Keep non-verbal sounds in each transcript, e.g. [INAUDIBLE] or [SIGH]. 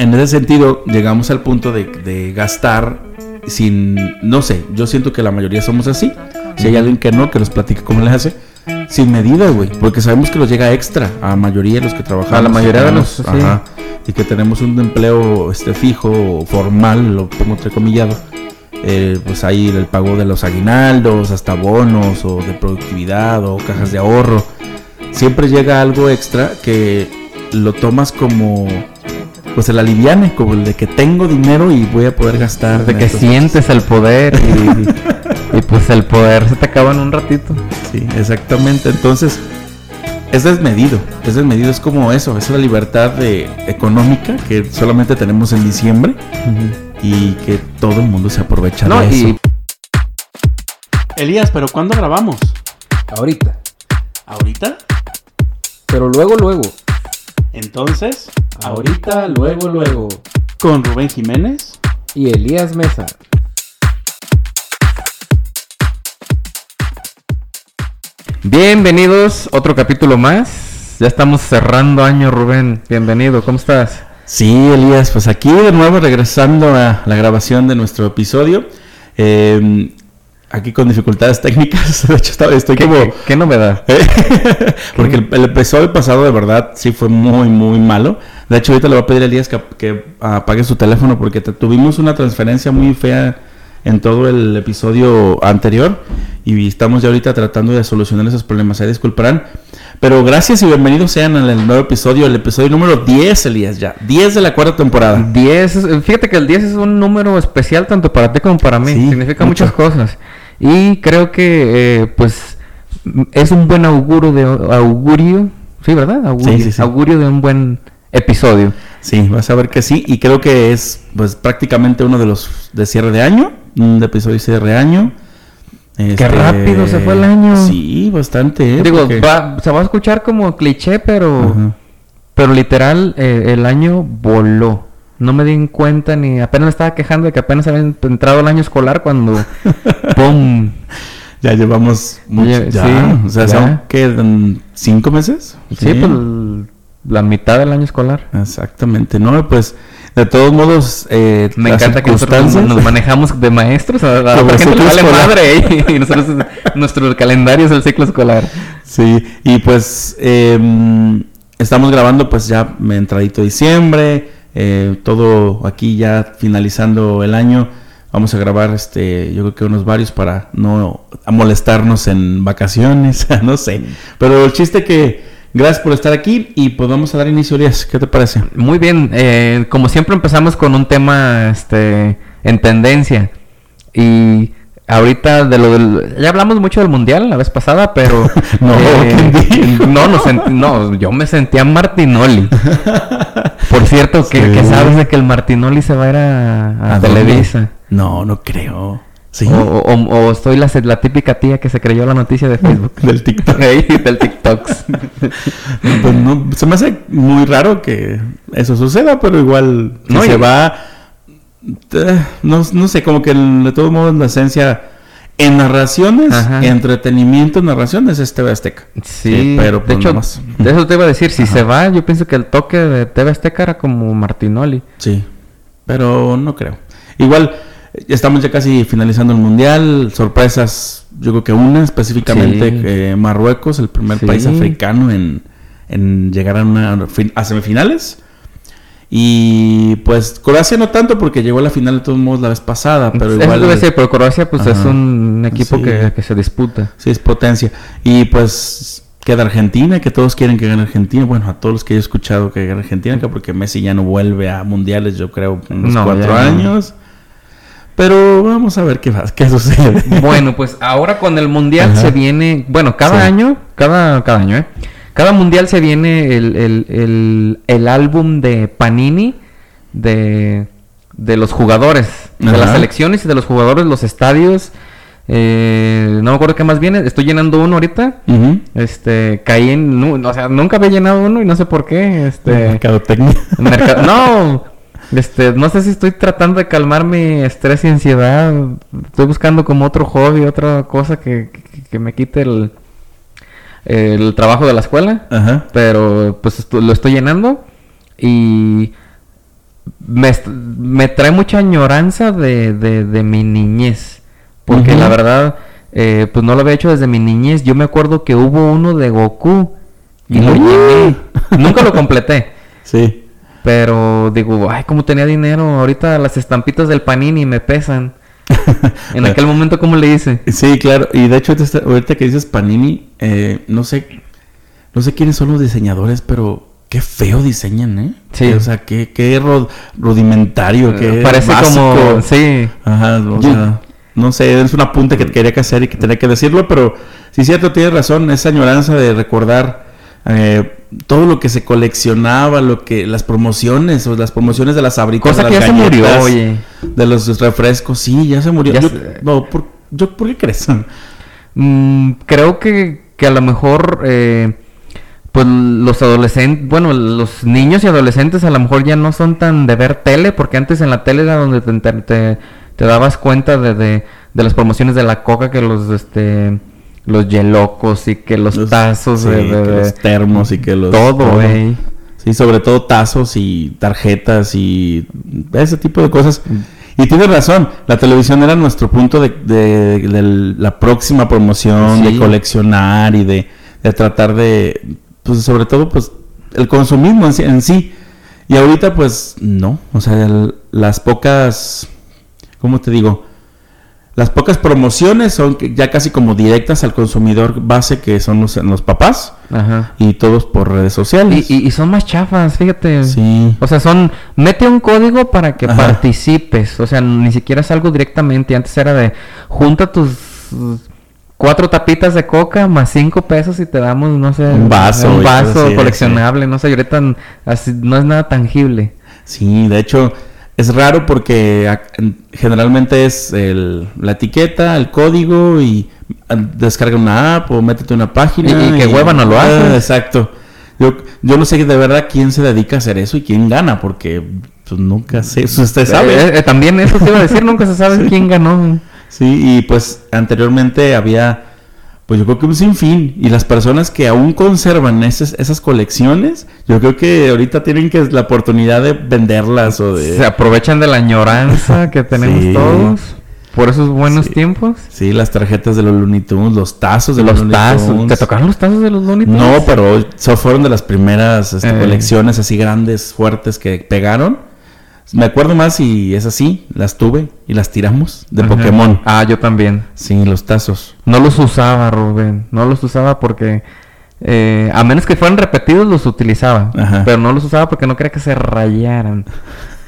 en ese sentido llegamos al punto de, de gastar sin, no sé, yo siento que la mayoría somos así. Si hay alguien que no, que nos platique cómo le hace. Sin medida, güey. Porque sabemos que nos llega extra a la mayoría de los que trabajamos. A la mayoría de los. Ajá. Y que tenemos un empleo este, fijo, formal, lo pongo entrecomillado. Eh, pues ahí el pago de los aguinaldos, hasta bonos o de productividad o cajas de ahorro. Siempre llega algo extra que lo tomas como pues el aliviane, como el de que tengo dinero y voy a poder gastar. De que sientes el poder [LAUGHS] y, y pues el poder se te acaba en un ratito. Sí, exactamente. Entonces, es desmedido. Es desmedido. Es como eso. Es la libertad de, económica que solamente tenemos en diciembre y que todo el mundo se aprovecha No, de eso. y Elías, ¿pero cuándo grabamos? Ahorita. ¿Ahorita? Pero luego, luego. Entonces, Ahorita, luego, luego. con Rubén Jiménez. Y Elías Mesa. bienvenidos, otro capítulo más. Ya estamos cerrando año, Rubén. Bienvenido, ¿cómo estás? Sí, Elías, pues aquí de nuevo regresando a la grabación de nuestro episodio. Eh, aquí con dificultades técnicas. [LAUGHS] De hecho, estaba- estoy ¿Qué, como... qué- qué novedad? [LAUGHS] Porque el, el episodio pasado de verdad sí fue muy, muy malo. De hecho, ahorita le voy a pedir a Elías que, que apague su teléfono porque te- tuvimos una transferencia muy fea en todo el episodio anterior y estamos ya ahorita tratando de solucionar esos problemas. Ahí disculparán. Pero gracias y bienvenidos sean al nuevo episodio, el episodio número 10, Elías, ya. 10 de la cuarta temporada. 10, es- fíjate que el 10 es un número especial tanto para ti como para mí. Sí, Significa mucho. muchas cosas. Y creo que, eh, pues, es un buen augurio de augurio. Sí, ¿verdad? Augurio, Sí, sí, sí. augurio de un buen episodio. Sí, vas a ver que sí. Y creo que es pues prácticamente uno de los de cierre de año. Un episodio de cierre de año. Este, rápido se fue el año. Sí, bastante. ¿eh? Digo, Porque- va- se va a escuchar como cliché, pero, Ajá. pero literal, eh, el año voló. No me di en cuenta ni apenas me estaba quejando de que apenas había entrado el año escolar cuando [LAUGHS] ¡pum! Ya llevamos mucho. Ya, sí, o sea, ya. ¿son qué? ¿En ¿Cinco meses? Sí, pues la mitad del año escolar. Exactamente, ¿no? Pues de todos modos, eh, Me encanta que nosotros nos manejamos de maestros. A, a la gente le vale madre. ¿eh? Y nosotros, nuestro calendario es el ciclo escolar. Sí, y pues eh, estamos grabando pues ya entradito diciembre, eh, todo aquí ya finalizando el año. Vamos a grabar este, yo creo que unos varios para no molestarnos en vacaciones, [LAUGHS] no sé. Pero el chiste que gracias por estar aquí y pues dar inicio, Elías. ¿Qué te parece? Muy bien, eh, como siempre empezamos con un tema este, en tendencia. Y ahorita de lo del... Ya hablamos mucho del mundial la vez pasada, pero... [LAUGHS] No, ¿quién dijo? no, no, sent- no, yo me sentía Martinoli. Por cierto, que, Sí. que sabes de que el Martinoli se va a ir a, a ¿A dónde? Televisa. No, no creo. Sí. O, o, o soy la, la típica tía que se creyó la noticia de Facebook. [LAUGHS] Del TikTok. [LAUGHS] Del TikToks. Pues no, se me hace muy raro que eso suceda, pero igual si No, se va, eh, no, no sé, como que de todos modos la esencia en narraciones, Ajá. entretenimiento, narraciones es TV Azteca. Sí, pero de pues hecho, más. de eso te iba a decir, si Ajá. se va, yo pienso que el toque de TV Azteca era como Martinoli. Sí, pero no creo. Igual eh, estamos ya casi finalizando el mundial, sorpresas, yo creo que una específicamente Sí. eh, Marruecos, el primer Sí. país africano en, en llegar a, una, a semifinales. Y pues Croacia no tanto porque llegó a la final de todos modos la vez pasada, pero Eso igual debe ser, pero Croacia pues es un equipo Sí. que, que se disputa. sí es potencia. Y pues queda Argentina, que todos quieren que gane Argentina. Bueno, a todos los que he escuchado que gane Argentina, que porque Messi ya no vuelve a mundiales, yo creo, en unos No, cuatro no. años. Pero vamos a ver qué, va- qué [LAUGHS] sucede. Bueno, pues ahora con el mundial Ajá. se viene, bueno, cada Sí. año, cada, cada año, ¿eh? Cada mundial se viene el, el, el, el álbum de Panini de, de los jugadores, de las selecciones y de los jugadores, los estadios. eh, no me acuerdo qué más viene, estoy llenando uno ahorita. Este, caí en, nu- o sea, nunca había llenado uno y no sé por qué. Este, Mercadotecnia. Merca- no, este, no sé si estoy tratando de calmar mi estrés y ansiedad. Estoy buscando como otro hobby, otra cosa que, que- que me quite el, el trabajo de la escuela. Ajá. Pero pues esto- lo estoy llenando y me, me trae mucha añoranza de, de, de mi niñez. Porque la verdad, eh, pues no lo había hecho desde mi niñez. Yo me acuerdo que hubo uno de Goku y lo llené. Nunca lo completé. [LAUGHS] Sí. Pero digo, ay, como tenía dinero, ahorita las estampitas del Panini me pesan. [LAUGHS] En aquel momento, ¿cómo le hice? Sí, claro. Y de hecho, ahorita, que dices Panini, eh, no sé, no sé quiénes son los diseñadores, pero qué feo diseñan, ¿eh? Sí. O sea, qué, qué ru- rudimentario, qué Parece básico. como, sí, Ajá, o Yo- sea, no sé, es un apunte que quería que hacer y que tenía que decirlo, pero sí, cierto, tienes razón, esa añoranza de recordar eh, todo lo que se coleccionaba, lo que las promociones, o las promociones de las abritas, cosa de que las ya se murió, galletas, oye. de los refrescos, sí, ya se murió. Ya Yo- se- no, ¿por, yo, ¿por qué crees? Mm, creo que, que a lo mejor, eh, pues los adolescentes, bueno, los niños y adolescentes a lo mejor ya no son tan de ver tele, porque antes en la tele era donde te, te, te- te dabas cuenta de, de, de las promociones de la coca, que los, este, los yelocos y que los, tazos sí, de, de- que de- los termos y que los todo, güey. Sí, sobre todo tazos y tarjetas y ese tipo de cosas. Y tienes razón, la televisión era nuestro punto de, de- de la próxima promoción, de coleccionar y de, de tratar de, pues sobre todo, pues el consumismo en sí. en sí. Y ahorita, pues no, o sea, el- las pocas, ¿cómo te digo? Las pocas promociones son ya casi como directas al consumidor base que son los, los papás Ajá. y todos por redes sociales. y, y son más chafas, fíjate. Sí. O sea, son, mete un código para que Ajá. participes. O sea, ni siquiera es algo directamente. Antes era de, junta tus cuatro tapitas de coca más cinco pesos y te damos, no sé, Un vaso un vaso coleccionable. No sé, y ahorita así, no es nada tangible. Sí, de hecho es raro porque generalmente es el- la etiqueta, el código y ah, descarga una app o métete una página. Y- y que hueva no lo Ah, haces. Exacto. Yo, yo no sé de verdad quién se dedica a hacer eso y quién gana porque pues, nunca sé. Eso [LAUGHS] usted sabe. Eh, eh, también eso te iba a decir, nunca se sabe [LAUGHS] quién ganó. Sí, y pues anteriormente había, pues yo creo que un sinfín. Y las personas que aún conservan esas, esas colecciones, yo creo que ahorita tienen que la oportunidad de venderlas o de... Se aprovechan de la añoranza [LAUGHS] que tenemos Sí. todos por esos buenos Sí. tiempos. Sí, las tarjetas de los Looney Tunes, los tazos de los, Los Looney tazos. Tunes. ¿Te tocaron los tazos de los Looney Tunes? No, pero fueron de las primeras este, Eh. colecciones así grandes, fuertes que pegaron. Me acuerdo más y es así, las tuve y las tiramos de Ajá. Pokémon. Ah, yo también. Sí, los tazos. No los usaba, Rubén. No los usaba porque... eh, a menos que fueran repetidos, los utilizaba. Ajá. Pero no los usaba porque no quería que se rayaran.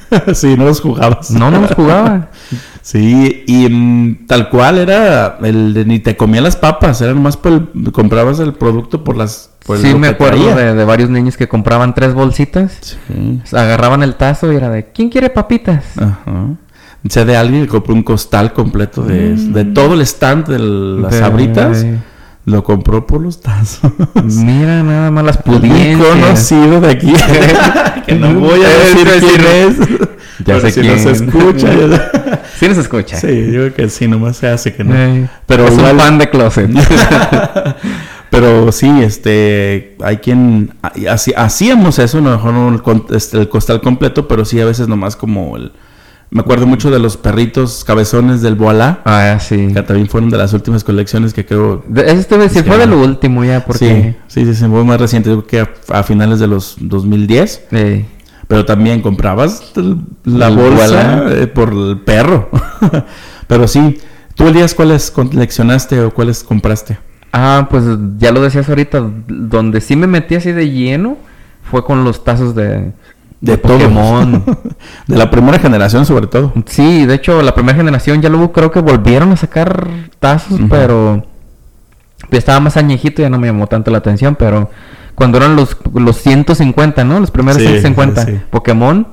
[LAUGHS] sí, no los jugabas. No, no los jugaba. [LAUGHS] Sí, y mm, tal cual era el de ni te comía las papas, era nomás por el- comprabas el producto por las por sí, me acuerdo de, de varios niños que compraban tres bolsitas. Sí. Agarraban el tazo y era de... ¿Quién quiere papitas? Ajá. Sé de alguien que compró un costal completo de, de todo el stand de las De- sabritas. Lo compró por los tazos. Mira nada más las pudiencias. conocido de aquí. [LAUGHS] que no voy a decir sí, quién es. Ya sé si quién. no se escucha. [LAUGHS] Sí nos escucha. sí, yo creo que sí, nomás se hace que no. Eh, Pero es igual- un fan de closet. [LAUGHS] Pero sí, este, hay quien así, hacíamos eso, no mejor no el, este, el costal completo, pero sí a veces nomás como el, me acuerdo mucho de los perritos cabezones del Boalá, ah, sí. que también fueron de las últimas colecciones que creo, De- Este sí Sí, fue de lo último ya, porque... sí, sí, sí, sí, fue más reciente, creo que a, a finales de los 2010, eh, pero también comprabas la El bolsa eh, por el perro, [LAUGHS] pero sí, ¿tú Elías cuáles coleccionaste o cuáles compraste? Ah, pues ya lo decías ahorita, donde sí me metí así de lleno fue con los tazos de, De. Pokémon. [LAUGHS] de la primera generación sobre todo. sí, de hecho, la primera generación ya luego creo que volvieron a sacar tazos, pero estaba más añejito, ya no me llamó tanto la atención, pero cuando eran los, los 150, ¿no? Los primeros Sí, 150 sí. Pokémon,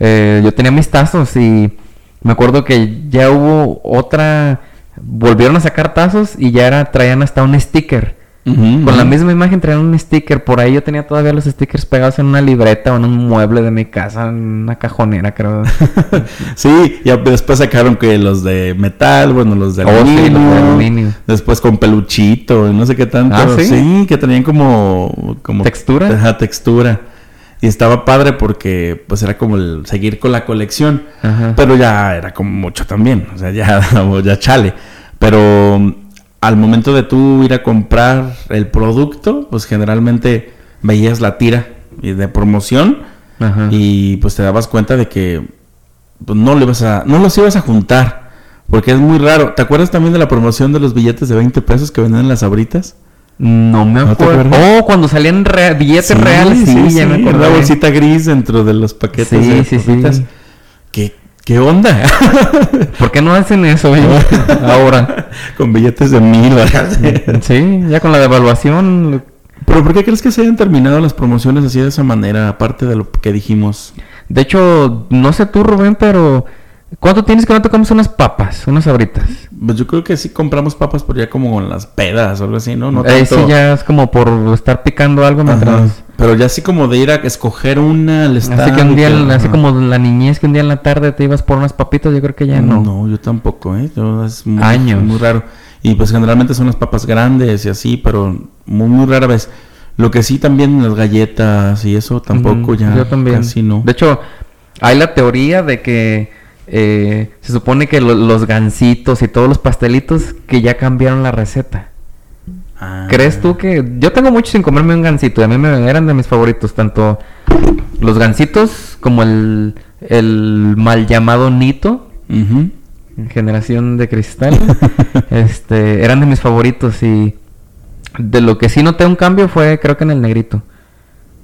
eh, yo tenía mis tazos y me acuerdo que ya hubo otra, volvieron a sacar tazos y ya era, traían hasta un sticker. Con la misma imagen traían un sticker. Por ahí yo tenía todavía los stickers pegados en una libreta o en un mueble de mi casa, en una cajonera, creo. [LAUGHS] sí, y después sacaron que los de metal, bueno, los de Oh, sí, aluminio. los de aluminio. Después con peluchito, y no sé qué tanto. Ah, ¿sí? que tenían como, como ¿Textura? Ajá, textura. Y estaba padre porque pues era como el seguir con la colección. Ajá. Pero ya era como mucho también. O sea, ya, [LAUGHS] ya chale. Pero al momento de tú ir a comprar el producto, pues generalmente veías la tira y de promoción Ajá. y pues te dabas cuenta de que pues, no, le ibas a, no los ibas a juntar. Porque es muy raro. ¿Te acuerdas también de la promoción de los billetes de 20 pesos que vendían en las abritas? No me ¿No acuerdo. acuerdas? oh, cuando salían billetes reales, sí, ya me acuerdo. Una bolsita gris dentro de los paquetes Sí, de sí, sí. ¿Qué, ¿Qué onda? [LAUGHS] ¿Por qué no hacen eso [LAUGHS] ahora? Con billetes de mil. ¿verdad? Sí, ya con la devaluación. ¿Pero por qué crees que se hayan terminado las promociones así de esa manera? Aparte de lo que dijimos. De hecho, no sé tú, Rubén, pero ¿cuánto tienes que no te comes unas papas, unas abritas? Pues yo creo que sí compramos papas por ya como en las pedas o algo así, ¿no? No sí ya es como por estar picando algo mientras... Pero ya así como de ir a escoger una al Así stand que un día, que- así como la niñez que un día en la tarde te ibas por unas papitas, yo creo que ya no. No, yo tampoco, ¿eh? Yo- es muy, Años. muy raro. Y pues generalmente son las papas grandes y así, pero muy, muy rara vez. Lo que sí también las galletas y eso tampoco ya Yo también. casi no. De hecho, hay la teoría de que eh, se supone que lo- los gancitos y todos los pastelitos que ya cambiaron la receta. Ah. ¿Crees tú que.? Yo tengo mucho sin comerme un gansito y a mí me eran de mis favoritos, tanto los gansitos como el, el mal llamado Nito, generación de cristal. [LAUGHS] este, eran de mis favoritos y de lo que sí noté un cambio fue, creo que en el negrito.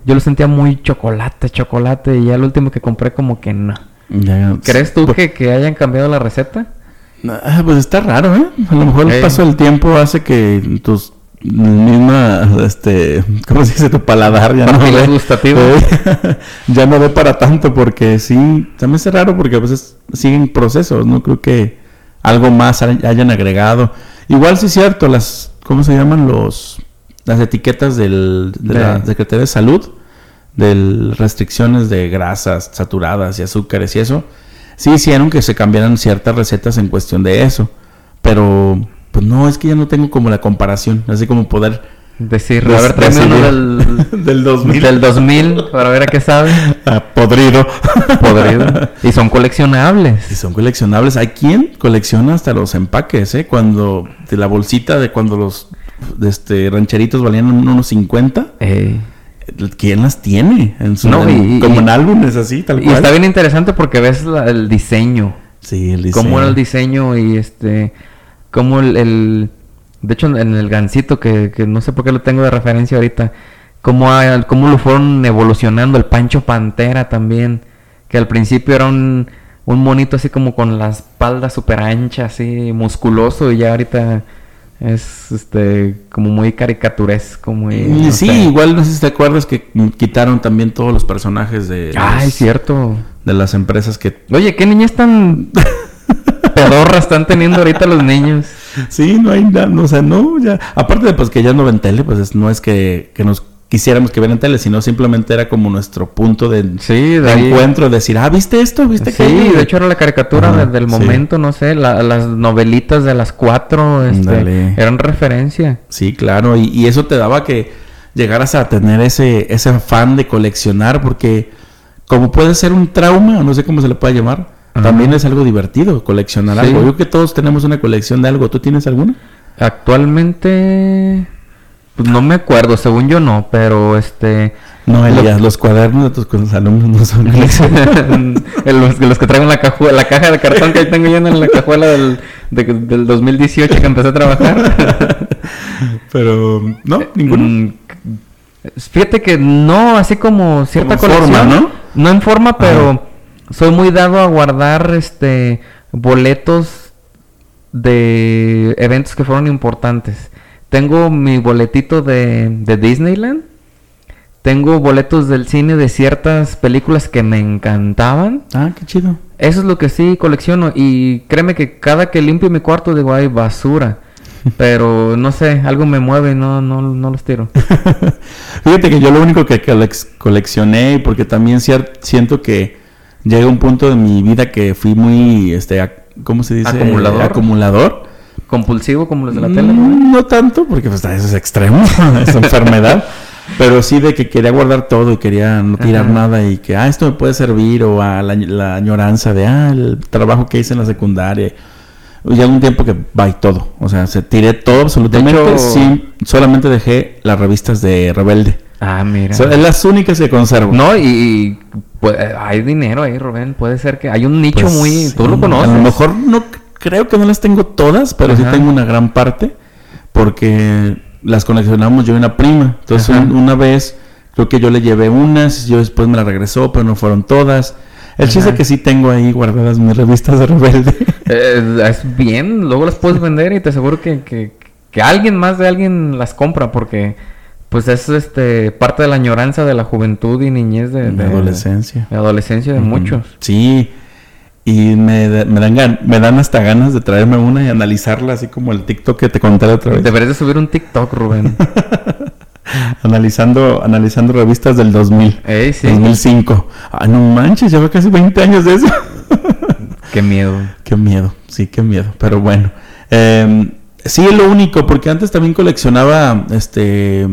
Yo lo sentía muy chocolate, chocolate, y ya el último que compré, como que no. Ya, ¿Crees tú pues, que, que hayan cambiado la receta? ah, pues está raro, ¿eh? A lo mejor el paso del tiempo hace que tus misma, este, ¿cómo se dice? Tu paladar ya no dé- gustativas. [LAUGHS] eh, ya no dé para tanto porque sí, también es raro porque a veces siguen procesos, no creo que algo más hay- hayan agregado. Igual sí es cierto, las, ¿cómo se llaman los, las etiquetas del, de la De- Secretaría de Salud? De restricciones de grasas saturadas y azúcares y eso, sí hicieron que se cambiaran ciertas recetas en cuestión de eso. Pero, pues no, es que ya no tengo como la comparación, así como poder Decir, a ver, tráeme uno decidir. del, [LAUGHS] del 2000 del 2000 para ver a qué sabe. [LAUGHS] Ah, podrido. [LAUGHS] Podrido. Y son Y coleccionables. son coleccionables. Hay quien colecciona hasta los empaques, ¿eh? Cuando de la bolsita de cuando los de este rancheritos valían unos 50, Eh, ¿quién las tiene? En su, No, y- como y- en álbumes así, tal y cual. está bien interesante porque ves la- el diseño. Sí, el cómo diseño. era el diseño y este cómo el, el- de hecho en el gancito que, que no sé por qué lo tengo de referencia ahorita cómo, cómo lo fueron evolucionando el Pancho Pantera también que al principio era un, un monito así como con la espalda súper ancha así musculoso y ya ahorita es este como muy caricaturesco muy no sí, sé. igual no sé si te acuerdas que quitaron también todos los personajes de, ay los- cierto de las empresas que... oye qué niñas tan [LAUGHS] pedorras están teniendo ahorita los niños Sí, no hay nada, no, o sea, no, ya... Aparte de pues que ya no ven tele, pues es- no es que, que nos quisiéramos que vieran tele, sino simplemente era como nuestro punto de, sí encuentro, de decir, ah, ¿viste esto? ¿Viste Sí, aquello?" de hecho era la caricatura Ajá, de- del sí. momento, no sé, la- las novelitas de las cuatro este, eran referencia. Sí, claro, y, y eso te daba que llegaras a tener ese, ese afán de coleccionar, porque como puede ser un trauma, o no sé cómo se le puede llamar, Ajá. también es algo divertido coleccionar Sí. algo. Yo creo que todos tenemos una colección de algo. ¿Tú tienes alguna? Actualmente, pues no me acuerdo, según yo no, pero este... No, Elías, los cuadernos de tus con- alumnos no son [LAUGHS] los, los que traigo en la, caju- la caja de cartón que ahí tengo yo en la cajuela del, de- del 2018 que empecé a trabajar. [LAUGHS] Pero, no, ninguno. Mm, Fíjate que no, así como cierta Como forma, colección. ¿no? No en forma, pero soy muy dado a guardar este boletos de eventos que fueron importantes. Tengo mi boletito de, de Disneyland. Tengo boletos del cine de ciertas películas que me encantaban. Ah, qué chido. Eso es lo que sí colecciono. Y créeme que cada que limpio mi cuarto digo, ay, basura. [LAUGHS] Pero no sé, algo me mueve no, no, no los tiro. [LAUGHS] Fíjate que yo lo único que colec- coleccioné, porque también siento que llega un punto de mi vida que fui muy, este, ¿cómo se dice? Acumulador. Acumulador. Compulsivo como los de la tele. ¿no? Mm, tanto, porque pues, eso es extremo, [LAUGHS] es enfermedad. Pero sí de que quería guardar todo y quería no tirar Ajá. nada y que, ah, esto me puede servir o a la, la añoranza de, ah, el trabajo que hice en la secundaria. Ya un tiempo que va y todo. O sea, se tiré todo absolutamente. De hecho- sí, solamente dejé las revistas de Rebelde. Ah, mira. Son- las únicas que conservo. No, y, y, pues, hay dinero ahí, Rubén. Puede ser que hay un nicho Pues, muy... sí, Tú lo conoces. A lo mejor no creo que no las tengo todas, pero sí tengo una gran parte porque las coleccionamos yo y una prima. Entonces un- una vez creo que yo le llevé unas, yo después me la regresó, pero no fueron todas. El chiste Ajá. es que sí tengo ahí guardadas mis revistas de Rebelde. [LAUGHS] Eh, es bien, luego las puedes vender y te aseguro que, que, que alguien más de alguien las compra porque pues es este parte de la añoranza de la juventud y niñez de, de de- adolescencia. de adolescencia de muchos. Sí. Y me, me, dan me dan hasta ganas de traerme una y analizarla, así como el TikTok que te conté la otra vez. Deberías de subir un TikTok, Rubén. [LAUGHS] Analizando, analizando revistas del 2000. Ey, sí. 2005. Ah, no manches, lleva casi 20 años de eso. [LAUGHS] Qué miedo. qué miedo, sí, qué miedo. Pero bueno. Eh, sí, es lo único, porque antes también coleccionaba, este,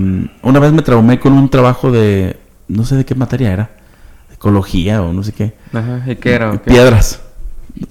una vez me traumé con un trabajo de, no sé de qué materia era, ecología o no sé qué. Ajá, ¿y qué era? Piedras.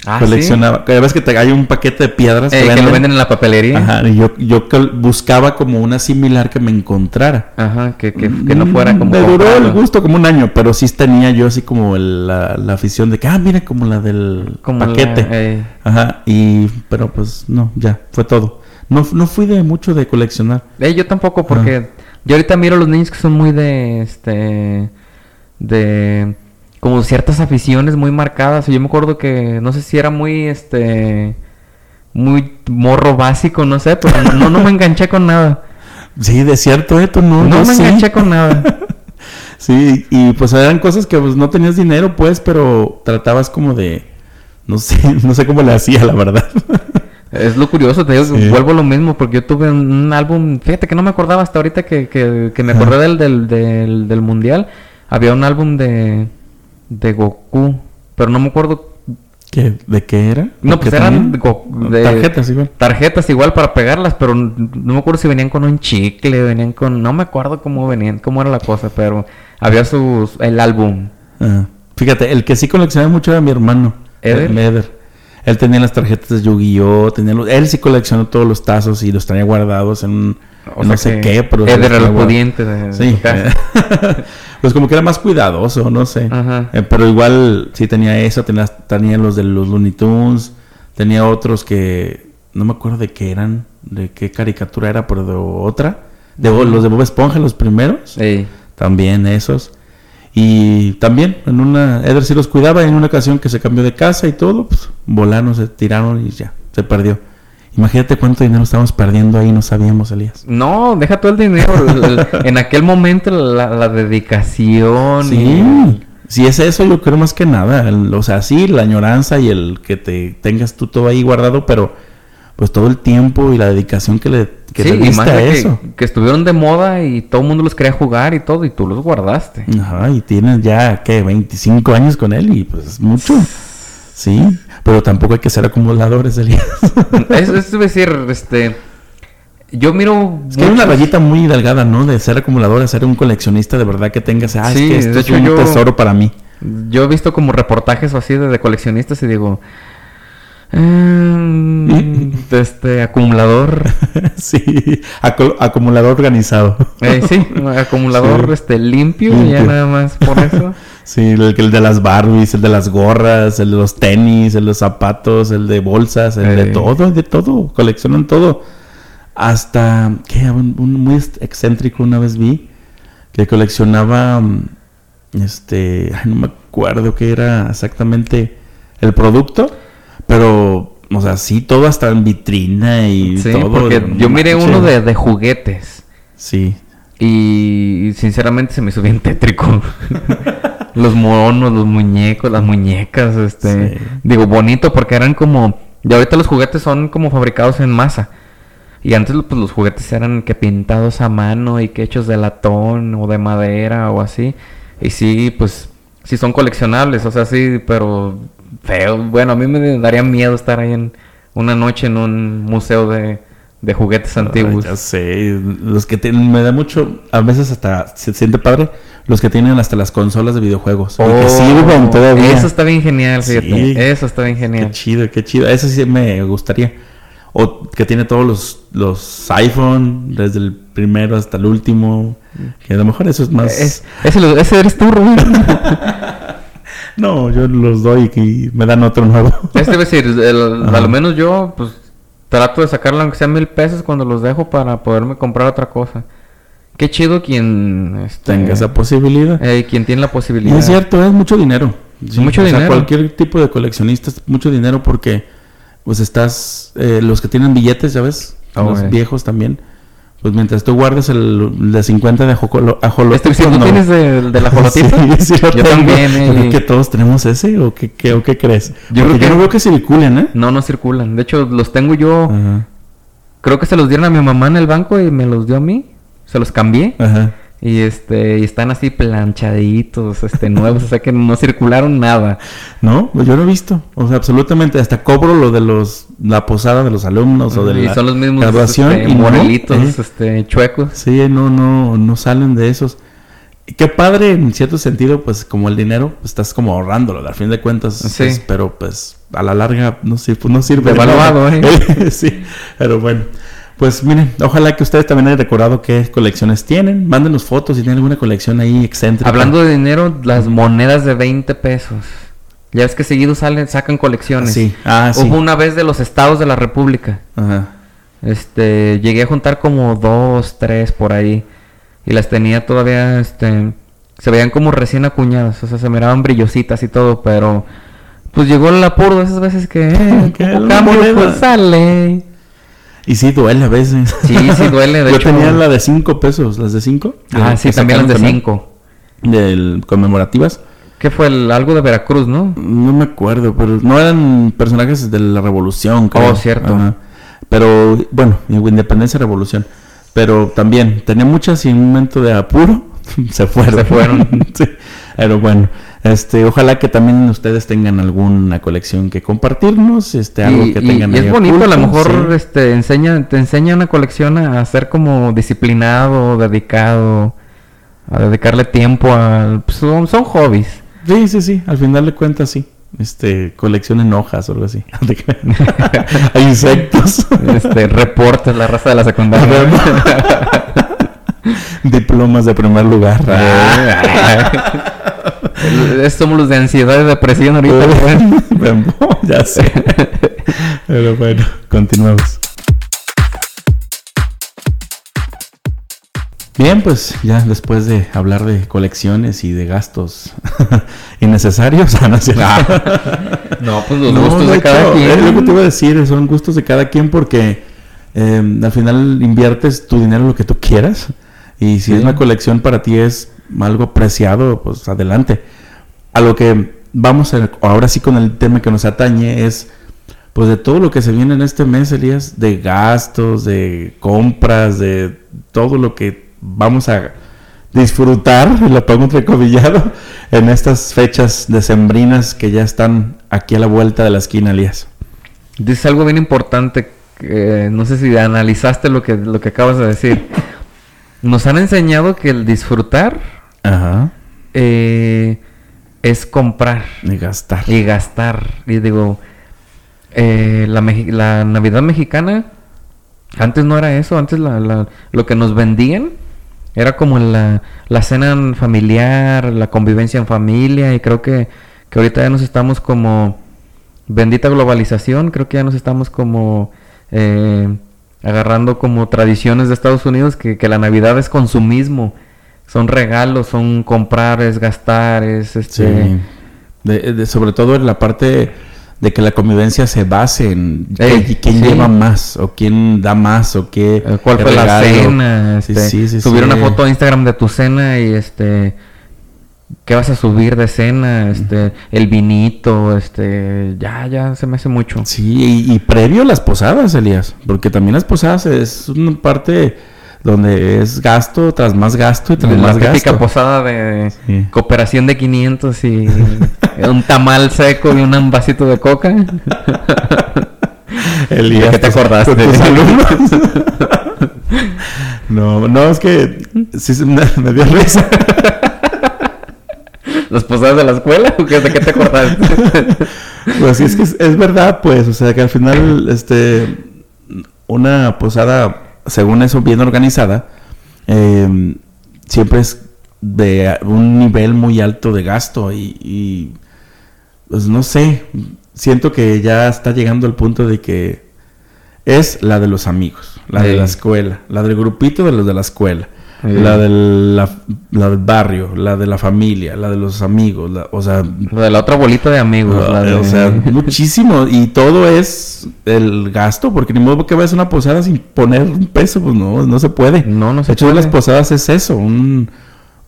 Ah, coleccionaba. Cada vez que te hay un paquete de piedras. Eh, que lo venden en la papelería. Ajá, y yo, yo buscaba como una similar que me encontrara. Ajá, que, que, que no fuera como... Me duró el gusto como un año, pero sí tenía yo así como el- la, la afición de que, ah, mira, como la del Como la- paquete. eh, Ajá, y, pero pues no, ya, fue todo. No, no fui de mucho de coleccionar. Eh, yo tampoco, porque yo ahorita miro a los niños que son muy de, este, de, como ciertas aficiones muy marcadas. Yo me acuerdo que, no sé si era muy, este, muy morro básico, no sé, pero no, no, no me enganché con nada. Sí, de cierto, esto no, No, no me sé. enganché con nada. [LAUGHS] Sí, y pues eran cosas que pues no tenías dinero, pues, pero tratabas como de, no sé, [LAUGHS] no sé cómo le hacía, la verdad. Es lo curioso, te digo, Sí. vuelvo a lo mismo, porque yo tuve un, álbum, fíjate que no me acordaba hasta ahorita que, que, que me acordé del, del, del, del mundial. Había un álbum de, de Goku, pero no me acuerdo ¿Qué, ¿De qué era? No, pues ¿Qué eran de- tarjetas igual. tarjetas igual para pegarlas, pero no me acuerdo si venían con un chicle, venían con, no me acuerdo cómo venían, cómo era la cosa, pero había sus, el álbum. Ah, Fíjate, el que sí coleccionaba mucho era mi hermano. ¿Eder? Eder. Él tenía las tarjetas de Yu-Gi-Oh! tenía los- él sí coleccionó todos los tazos y los tenía guardados en un- O no sé qué, pero... Los pudiente de, de Sí. su [LAUGHS] casa. pues como que era más cuidadoso, no sé. Ajá. Eh, pero igual sí tenía eso, tenía, tenía los de los Looney Tunes, tenía otros que no me acuerdo de qué eran, de qué caricatura era, pero de otra. De, los de Bob Esponja, los primeros. Ey. También esos. Y también en una, Eder sí los cuidaba en una ocasión que se cambió de casa y todo, pues volaron, se tiraron y ya, se perdió. Imagínate cuánto dinero estábamos perdiendo ahí, no sabíamos, Elías. No, deja todo el dinero. en aquel momento la, la dedicación. Sí, y- si es eso, yo creo más que nada. el- o sea, sí, la añoranza y el que te tengas tú todo ahí guardado, pero pues todo el tiempo y la dedicación que le, que sí, le a eso. que, que estuvieron de moda y todo el mundo los quería jugar y todo, y tú los guardaste. Ajá, y tienes ya, ¿qué? 25 años con él y pues es mucho. Sí, pero tampoco hay que ser acumuladores, Elías. [LAUGHS] Eso es decir, este. Yo miro. Es que hay una rayita muy delgada, ¿no? De ser acumulador a ser un coleccionista de verdad que tengas, ah, Sí, es que esto de es un yo- tesoro para mí. Yo he visto como reportajes o así de, de coleccionistas y digo. "Mm, este, acumulador. [LAUGHS] sí, acu- acumulador organizado. Eh, sí, [LAUGHS] acumulador Sí. este limpio, ya nada más por eso. Sí, el, el de las Barbies, el de las gorras, el de los tenis, el de los zapatos, el de bolsas, el de Eh. todo, de todo, coleccionan todo. Hasta, ¿qué? Un, un muy excéntrico una vez vi que coleccionaba, mm, este, ay, no me acuerdo qué era exactamente el producto, pero, o sea, sí, todo hasta en vitrina y Sí, todo. porque no yo miré manches. uno de, de juguetes. Sí, Y sinceramente se me hizo bien tétrico. [LAUGHS] los monos, los muñecos, las muñecas, este, Sí. digo bonito porque eran como, y ahorita los juguetes son como fabricados en masa. Y antes pues los juguetes eran que pintados a mano y que hechos de latón o de madera o así. Y sí, pues sí son coleccionables, o sea, sí, pero feo. Bueno, a mí me daría miedo estar ahí en una noche en un museo de, de juguetes Ay, antiguos. ya sé, los que tienen, me da mucho, a veces hasta se siente padre, los que tienen hasta las consolas de videojuegos. que sirven todavía. Oh, Eso está bien genial, fíjate. Sí. Eso está bien Qué genial. chido, qué chido. Eso sí me gustaría. O que tiene todos los, los iPhone, desde el primero hasta el último. Que a lo mejor eso es más... Es- ese, eres tú, Rubén. [LAUGHS] No, yo los doy y me dan otro nuevo. Es decir, el- a lo menos yo, pues, trato de sacarle aunque sea mil pesos cuando los dejo para poderme comprar otra cosa. Qué chido quien este, Tenga esa posibilidad. eh, quien tiene la Y posibilidad. es cierto, es mucho dinero. Mucho o sea, dinero. cualquier tipo de coleccionista es mucho dinero porque, pues estás, eh, los que tienen billetes, ¿ya ves? Los viejos también. Pues mientras tú guardes el, de 50 de ajolote. Este, si no. tienes de, de la jolotita, [LAUGHS] Sí, sí yo tengo. también. Eh, que todos tenemos ese, ¿o qué, qué- o qué crees? Yo creo que- yo no veo que circulen, ¿eh? No, no circulan. De hecho, los tengo yo. Ajá, Creo que se los dieron a mi mamá en el banco y me los dio a mí. Se los cambié. ajá. Y este, y están así planchaditos, este, nuevos, o sea que no circularon nada. No, pues yo no he visto. O sea, absolutamente. Hasta cobro lo de los, la posada de los alumnos o de y la son los mismos graduación. este, y no, morelitos, ¿eh? este, chuecos. Sí, no, no, no salen de esos. Y qué padre, en cierto sentido, pues como el dinero, pues, estás como ahorrándolo, al fin de cuentas. Sí. pues, pero pues a la larga no, sir- pues, no sirve. de Devaluado. ¿eh? [LAUGHS] sí, pero bueno. Pues miren, ojalá que ustedes también hayan recordado qué colecciones tienen. Mándenos fotos si tienen alguna colección ahí excéntrica. Hablando de dinero, las monedas de 20 pesos. Ya ves que seguido salen, sacan colecciones. Sí, ah, sí. Hubo una vez de los estados de la República. Ajá. Este, llegué a juntar como dos, tres por ahí. Y las tenía todavía, este, se veían como recién acuñadas. O sea, se miraban brillositas y todo, pero pues llegó el apuro de esas veces que, eh, [LAUGHS] la cambio, pues sale. Y sí, duele a veces. Sí, sí duele, de Yo hecho. tenía la de 5 pesos, las de 5. Ah, sí, también las de cinco. Del conmemorativas. ¿Qué fue? El, algo de Veracruz, ¿no? No me acuerdo, pero no eran personajes de la revolución, creo. Oh, cierto. Ajá. Pero, bueno, independencia revolución. Pero también tenía muchas y en un momento de apuro [LAUGHS] se fueron. Se fueron. [LAUGHS] Sí, Pero bueno, este, ojalá que también ustedes tengan alguna colección que compartirnos, este, algo y, que tengan y ahí es bonito, a lo mejor sí. este enseña, te enseña una colección a ser como disciplinado, dedicado, a dedicarle tiempo a pues, son, son hobbies. Sí, sí, sí, al final de cuentas sí. Este, coleccionen hojas o algo así. [LAUGHS] Hay [LAUGHS] insectos. Este, reportes la raza de la secundaria. [LAUGHS] Diplomas de primer lugar. [LAUGHS] Somos los de ansiedad y depresión ahorita. [LAUGHS] Ya sé. [LAUGHS] Pero bueno, continuamos. Bien, pues ya después de hablar de colecciones y de gastos innecesarios, no. No, pues los No, gustos de, cada hecho, quien. Es lo que te iba a decir, son gustos de cada quien porque eh, al final inviertes tu dinero en lo que tú quieras y si Sí. es una colección para ti es algo preciado, pues adelante. A lo que vamos a, ahora sí con el tema que nos atañe es pues de todo lo que se viene en este mes, Elías, de gastos, de compras, de todo lo que vamos a disfrutar, [LAUGHS] lo pongo entrecomillado, en estas fechas decembrinas que ya están aquí a la vuelta de la esquina, Elías. Dices algo bien importante. que, no sé si analizaste lo que, lo que acabas de decir. [LAUGHS] Nos han enseñado que el disfrutar Ajá. eh, es comprar Y gastar. y gastar. Y digo, eh, la, la Navidad mexicana, antes no era eso. Antes la, la- lo que nos vendían era como la, la cena familiar, la convivencia en familia. Y creo que, que ahorita ya nos estamos como bendita globalización, creo que ya nos estamos como eh, agarrando como tradiciones de Estados Unidos que, que la Navidad es consumismo, son regalos, son comprar, es gastar, es Sí. este De- de- sobre todo en la parte de que la convivencia se base en Ey, qué- quién sí. lleva más, o quién da más, o qué. eh, cuál fue la cena, Sí, este, sí, sí, subir sí. una foto a Instagram de tu cena y este qué vas a subir de cena, este el vinito, este ya ya se me hace mucho. Sí, y, y previo a las posadas, Elías, porque también las posadas es una parte donde es gasto tras más gasto y tras La más gasto. posada de Sí. cooperación de 500 y [LAUGHS] un tamal seco y un vasito de coca. [LAUGHS] Elías, ¿Qué te tus- acordaste? tus [LAUGHS] alumnos. no, no, es que sí me, me dio risa. ¿Las posadas de la escuela? ¿O qué- ¿De qué te acordaste? Pues sí, es que es, es verdad, pues, o sea, que al final, este, una posada, según eso, bien organizada, eh, siempre es de un nivel muy alto de gasto y, y, pues no sé, siento que ya está llegando el punto de que es la de los amigos, la de la escuela, la del grupito de los de la escuela, Sí. la, del, la, la del barrio, la de la familia, la de los amigos, la- o sea, Lo de la otra bolita de amigos. la de- o sea, muchísimo. Y todo es el gasto, porque ni modo que vayas a una posada sin poner un peso, pues no, no se puede. No, no se De hecho, puede. las posadas es eso, un,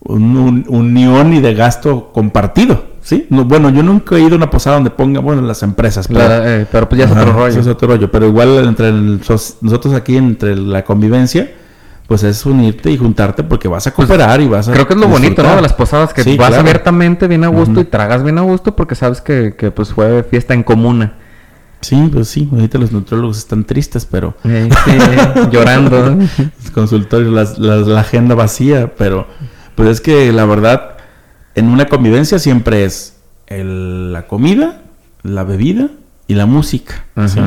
un- un- unión y de gasto compartido, ¿sí? No, bueno, yo nunca he ido a una posada donde ponga, bueno, las empresas, pero... La- eh, pero pues ya es Ajá, otro rollo. es otro rollo. Pero igual entre el- nosotros aquí, entre la convivencia, pues es unirte y juntarte porque vas a cooperar y vas a Creo que es lo bonito, ¿no? De las posadas, que Sí, vas claro. abiertamente bien a gusto y tragas bien a gusto porque sabes que, que pues fue fiesta en comuna. Sí, pues sí, ahorita los nutriólogos están tristes, pero Eh, sí, [LAUGHS] llorando. [LAUGHS] los consultorios, las- las- la agenda vacía, pero pues es que la verdad, en una convivencia siempre es el- la comida, la bebida y la música. ¿sí?